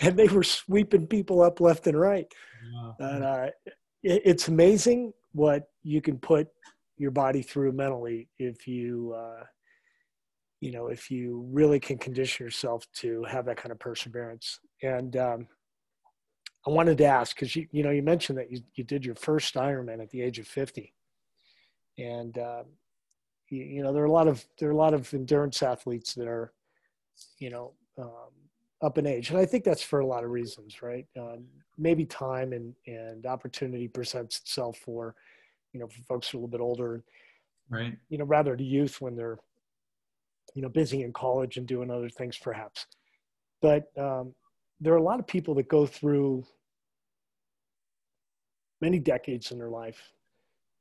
And they were sweeping people up left and right. Yeah. And uh, it, it's amazing what you can put your body through mentally if you, uh, you know, if you really can condition yourself to have that kind of perseverance. And um, I wanted to ask because you, you know, you mentioned that you, you did your first Ironman at the age of fifty, and uh, you, you know there are a lot of there are a lot of endurance athletes that are, you know, um, up in age, and I think that's for a lot of reasons, right? Um, maybe time and and opportunity presents itself for, you know, for folks who are a little bit older, Right. you know, rather to youth when they're, you know, busy in college and doing other things, perhaps. But um, there are a lot of people that go through many decades in their life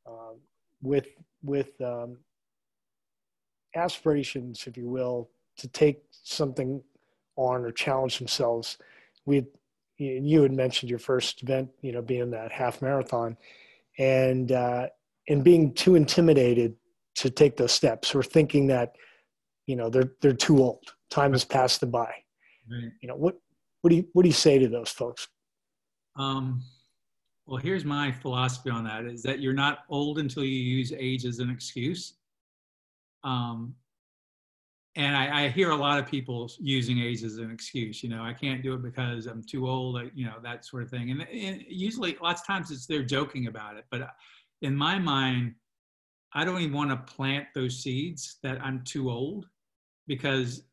um, with with um, aspirations, if you will, to take something on or challenge themselves. We, you had mentioned your first event, you know, being that half marathon, and uh, and being too intimidated to take those steps, or thinking that, you know, they're they're too old. Time has passed them by. Right. You know, what what do you what do you say to those folks? Um, well, here's my philosophy on that: is that you're not old until you use age as an excuse. Um, and I, I hear a lot of people using age as an excuse. You know, I can't do it because I'm too old. You know, that sort of thing. And, and usually, lots of times, it's they're joking about it. But in my mind, I don't even want to plant those seeds that I'm too old, because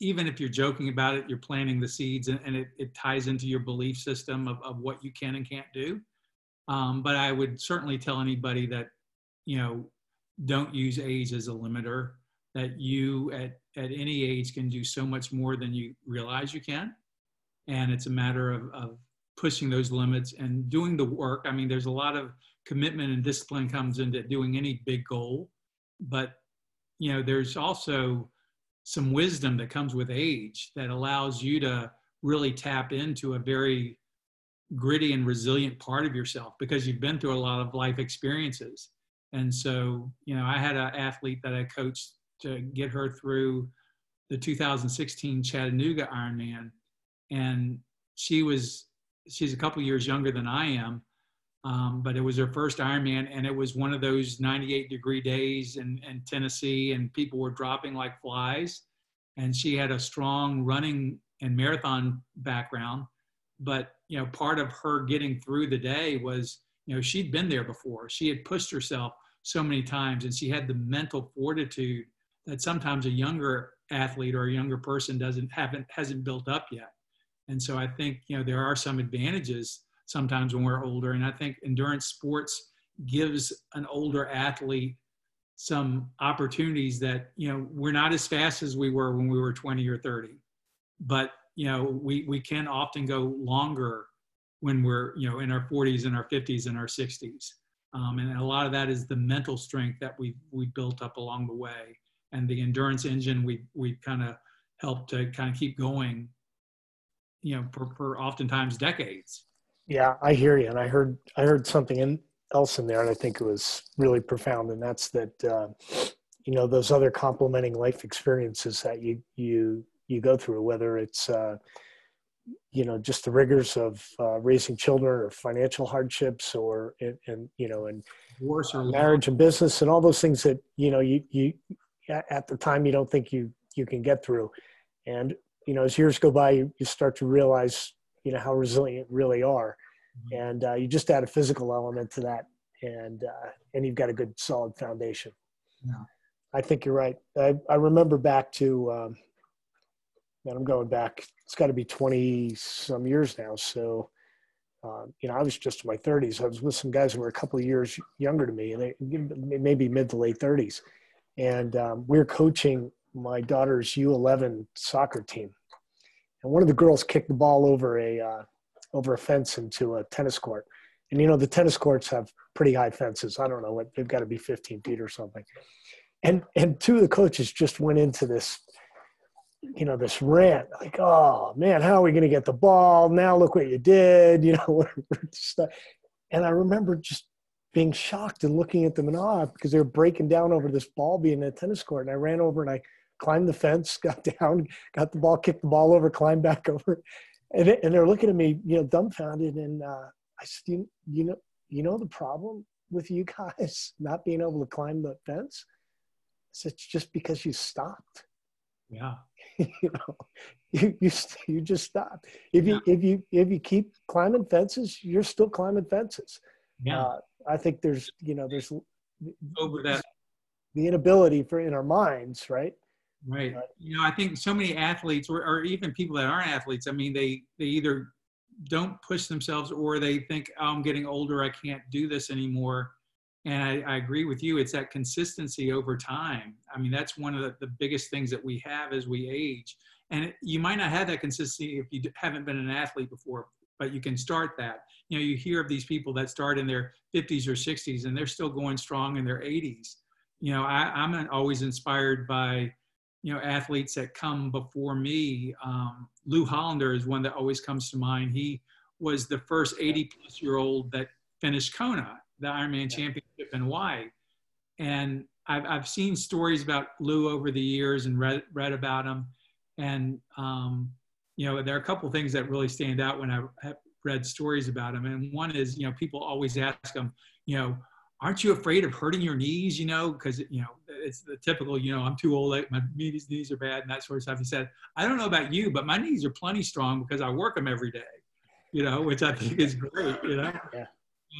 even if you're joking about it, you're planting the seeds and, and it, it ties into your belief system of, of what you can and can't do. Um, but I would certainly tell anybody that, you know, don't use age as a limiter, that you at, at any age can do so much more than you realize you can. And it's a matter of, of pushing those limits and doing the work. I mean, there's a lot of commitment and discipline comes into doing any big goal, but you know, there's also some wisdom that comes with age that allows you to really tap into a very gritty and resilient part of yourself because you've been through a lot of life experiences. And so, you know, I had an athlete that I coached to get her through the 2016 Chattanooga Ironman, and she was she's a couple years younger than I am, Um, but it was her first Ironman, and it was one of those 98 degree days in, in Tennessee, and people were dropping like flies. And she had a strong running and marathon background, but you know, part of her getting through the day was, you know, she'd been there before. She had pushed herself so many times, and she had the mental fortitude that sometimes a younger athlete or a younger person doesn't haven't hasn't built up yet. And so I think you know there are some advantages sometimes when we're older. And I think endurance sports gives an older athlete some opportunities that, you know, we're not as fast as we were when we were 20 or 30. But, you know, we, we can often go longer when we're, you know, in our 40s and our 50s and our 60s. Um, and a lot of that is the mental strength that we we built up along the way, and the endurance engine we we kind of helped to kind of keep going, you know, for, for oftentimes decades. Yeah, I hear you, and I heard I heard something in, else in there, and I think it was really profound, and that's that uh, you know those other complementing life experiences that you you you go through, whether it's uh, you know just the rigors of uh, raising children or financial hardships or and, you know and divorce or marriage and business and all those things that you know you you at the time you don't think you you can get through. And you know as years go by you, you start to realize you know how resilient really are. Mm-hmm. and uh, you just add a physical element to that and uh, and you've got a good solid foundation. Yeah. i think you're right. I, I remember back to um, and i'm going back it's got to be 20 some years now. So uh, you know i was just in my 30s i was with some guys who were a couple of years younger to me and they maybe mid to late 30s and um, we were coaching my daughter's u11 soccer team and one of the girls kicked the ball over a uh, over a fence into a tennis court. And you know the tennis courts have pretty high fences. I don't know what they've got to be 15 feet or something. And and two of the coaches just went into this, you know, this rant like, "Oh man, how are we going to get the ball now? Look what you did!" You know, and I remember just being shocked and looking at them in awe because they were breaking down over this ball being in a tennis court. And I ran over and I climbed the fence, got down, got the ball, kicked the ball over, climbed back over, and, and they're looking at me, you know, dumbfounded. And uh, I said, you, you know, you know the problem with you guys not being able to climb the fence? I said, it's just because you stopped. Yeah. you know, you, you, you just stop. If you, yeah. if you, if you keep climbing fences, you're still climbing fences. Yeah. Uh, I think there's, you know, there's over that the inability for in our minds, right? Right. You know, I think so many athletes, or, or even people that aren't athletes, I mean, they they either don't push themselves or they think, oh, I'm getting older, I can't do this anymore. And I, I, agree with you. It's that consistency over time. I mean, that's one of the, the biggest things that we have as we age. And it, you might not have that consistency if you haven't been an athlete before, but you can start that. You know, you hear of these people that start in their 50s or 60s and they're still going strong in their 80s. You know, I, I'm always inspired by you know athletes that come before me. Um, Lew Hollander is one that always comes to mind. He was the first 80 plus year old that finished Kona, the Ironman Championship in Hawaii. And I've, I've seen stories about Lew over the years and read, read about him. And, um, you know, there are a couple things that really stand out when I have read stories about him. And one is, you know, people always ask him, you know, aren't you afraid of hurting your knees? You know, because you know it's the typical. You know, I'm too old. My knees knees are bad and that sort of stuff. He said, I don't know about you, but my knees are plenty strong because I work them every day. You know, which I think is great. You know, yeah.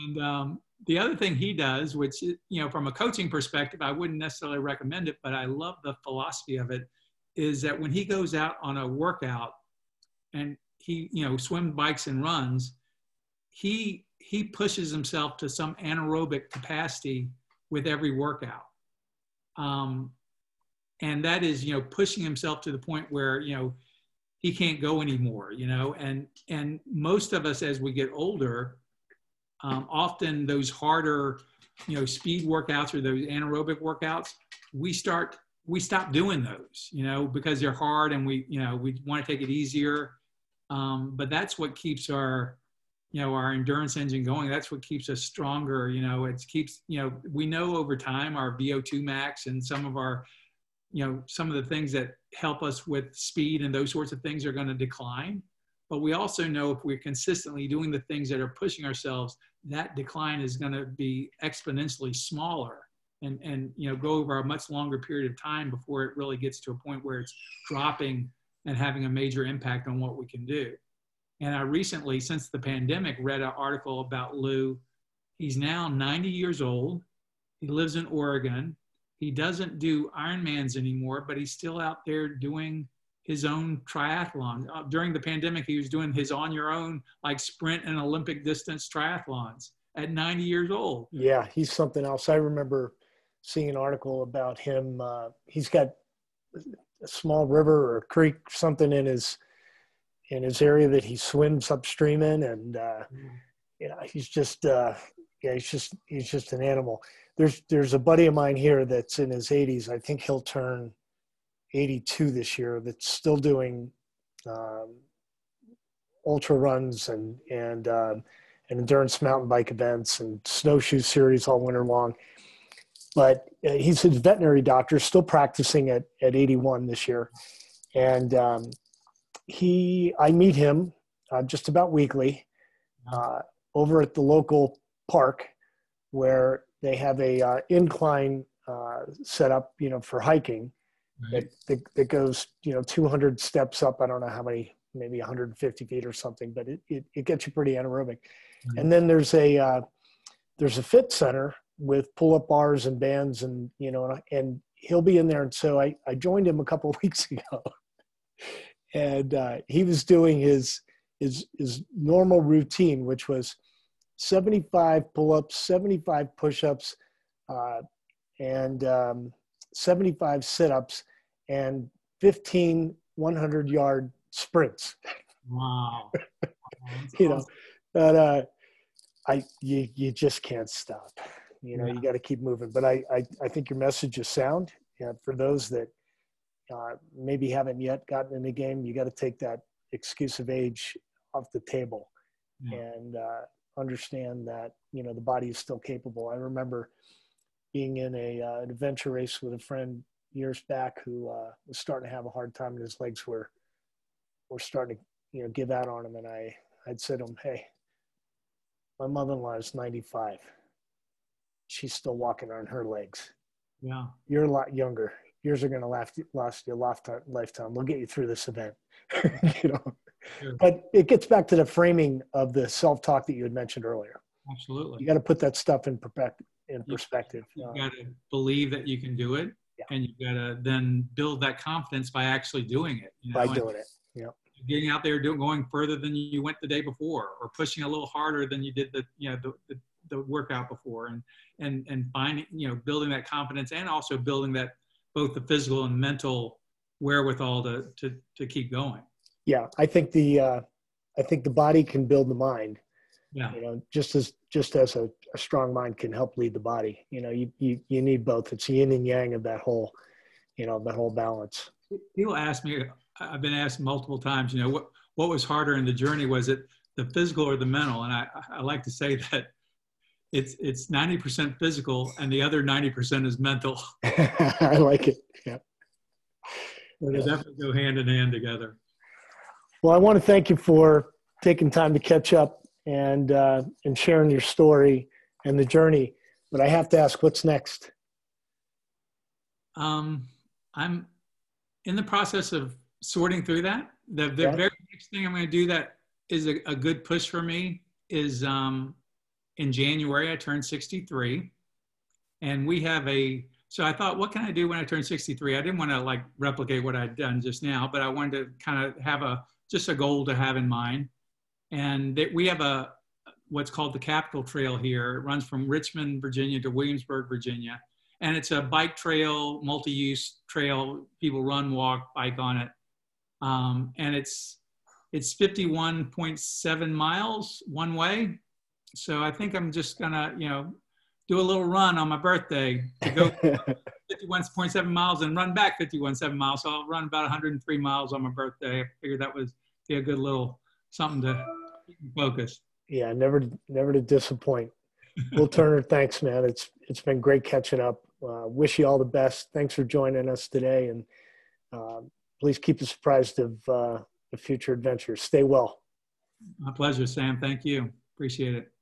and um, the other thing he does, which you know, from a coaching perspective, I wouldn't necessarily recommend it, but I love the philosophy of it. Is that when he goes out on a workout and he you know swims, bikes, and runs, he he pushes himself to some anaerobic capacity with every workout. Um, and that is, you know, pushing himself to the point where, you know, he can't go anymore, you know, and, and most of us as we get older, um, often those harder, you know, speed workouts or those anaerobic workouts, we start, we stop doing those, you know, because they're hard and we, you know, we want to take it easier. Um, but that's what keeps our, you know our endurance engine going. That's what keeps us stronger you know. It keeps you know we know over time our vo2 max and some of our you know some of the things that help us with speed and those sorts of things are going to decline. But we also know if we're consistently doing the things that are pushing ourselves, that decline is going to be exponentially smaller and, and you know go over a much longer period of time before it really gets to a point where it's dropping and having a major impact on what we can do. And I recently, since the pandemic, read an article about Lew. He's now 90 years old. He lives in Oregon. He doesn't do Ironmans anymore, but he's still out there doing his own triathlon. Uh, during the pandemic, he was doing his on your own, like sprint and Olympic distance triathlons at 90 years old. Yeah, he's something else. I remember seeing an article about him. Uh, he's got a small river or creek, something in his in his area that he swims upstream in, and uh, mm. you know he's just uh, yeah he's just he's just an animal. There's there's a buddy of mine here that's in his 80s. I think he'll turn 82 this year. That's still doing um, ultra runs and and um, and endurance mountain bike events and snowshoe series all winter long. But uh, he's a veterinary doctor, still practicing at, at 81 this year. And um, he, I meet him uh, just about weekly uh, over at the local park where they have a uh, incline uh, set up, you know, for hiking right. that, that, that goes, you know, 200 steps up. I don't know how many, maybe 150 feet or something, but it, it, it gets you pretty anaerobic. Right. And then there's a, uh, there's a fit center with pull-up bars and bands and you know and, and he'll be in there. And so i, I joined him a couple of weeks ago. And uh, he was doing his his his normal routine which was 75 pull-ups 75 push-ups uh, and um, 75 sit-ups and 15 100 yard sprints. Wow. You know but uh, i you, you just can't stop you know, yeah. you got to keep moving. But I, I, I think your message is sound. Yeah, for those that uh, maybe haven't yet gotten in the game, you got to take that excuse of age off the table yeah. and uh, understand that you know the body is still capable. I remember being in a uh, an adventure race with a friend years back who uh, was starting to have a hard time, and his legs were were starting to you know give out on him. And I I'd said to him, "Hey, my mother-in-law is 95 she's still walking on her legs. Yeah. You're a lot younger. Yours are going to last, last your lifetime. lifetime. We'll get you through this event. you know, sure. but it gets back to the framing of the self-talk that you had mentioned earlier. Absolutely. You got to put that stuff in perspective. In perspective. You, you got to believe that you can do it, yeah. and you got to then build that confidence by actually doing it. You know? By doing it. Yeah. Getting out there, doing going further than you went the day before, or pushing a little harder than you did the you know the, the, the workout before, and and and finding you know building that confidence and also building that both the physical and mental wherewithal to to to keep going. Yeah i think the uh i think the body can build the mind. Yeah. You know just as just as a, a strong mind can help lead the body. You know you, you you need both. It's yin and yang of that whole you know that whole balance. People ask me i've been asked multiple times you know what what was harder in the journey? Was it the physical or the mental? And i i like to say that it's it's 90% physical and the other 90% is mental. I like it. Yeah. They definitely go hand in hand together. Well, I want to thank you for taking time to catch up and uh, and sharing your story and the journey. But I have to ask, what's next? Um, I'm in the process of sorting through that. The, the very next thing I'm going to do that is a, a good push for me is um, in January, I turned 63. And we have a, so I thought, what can I do when I turn 63? I didn't want to like replicate what I'd done just now, but I wanted to kind of have a, just a goal to have in mind. And that we have a, what's called the Capital Trail here. It runs from Richmond, Virginia to Williamsburg, Virginia. And it's a bike trail, multi-use trail. People run, walk, bike on it. Um, and it's, it's 51.7 miles one way so I think I'm just gonna, you know, do a little run on my birthday to go 51.7 miles and run back 51.7 miles. So I'll run about 103 miles on my birthday. I figured that was be a good little something to focus. Yeah, never, never to disappoint. Will Turner, thanks, man. It's it's been great catching up. Uh, wish you all the best. Thanks for joining us today, and uh, please keep us apprised of uh, of future adventures. Stay well. My pleasure, Sam. Thank you. Appreciate it.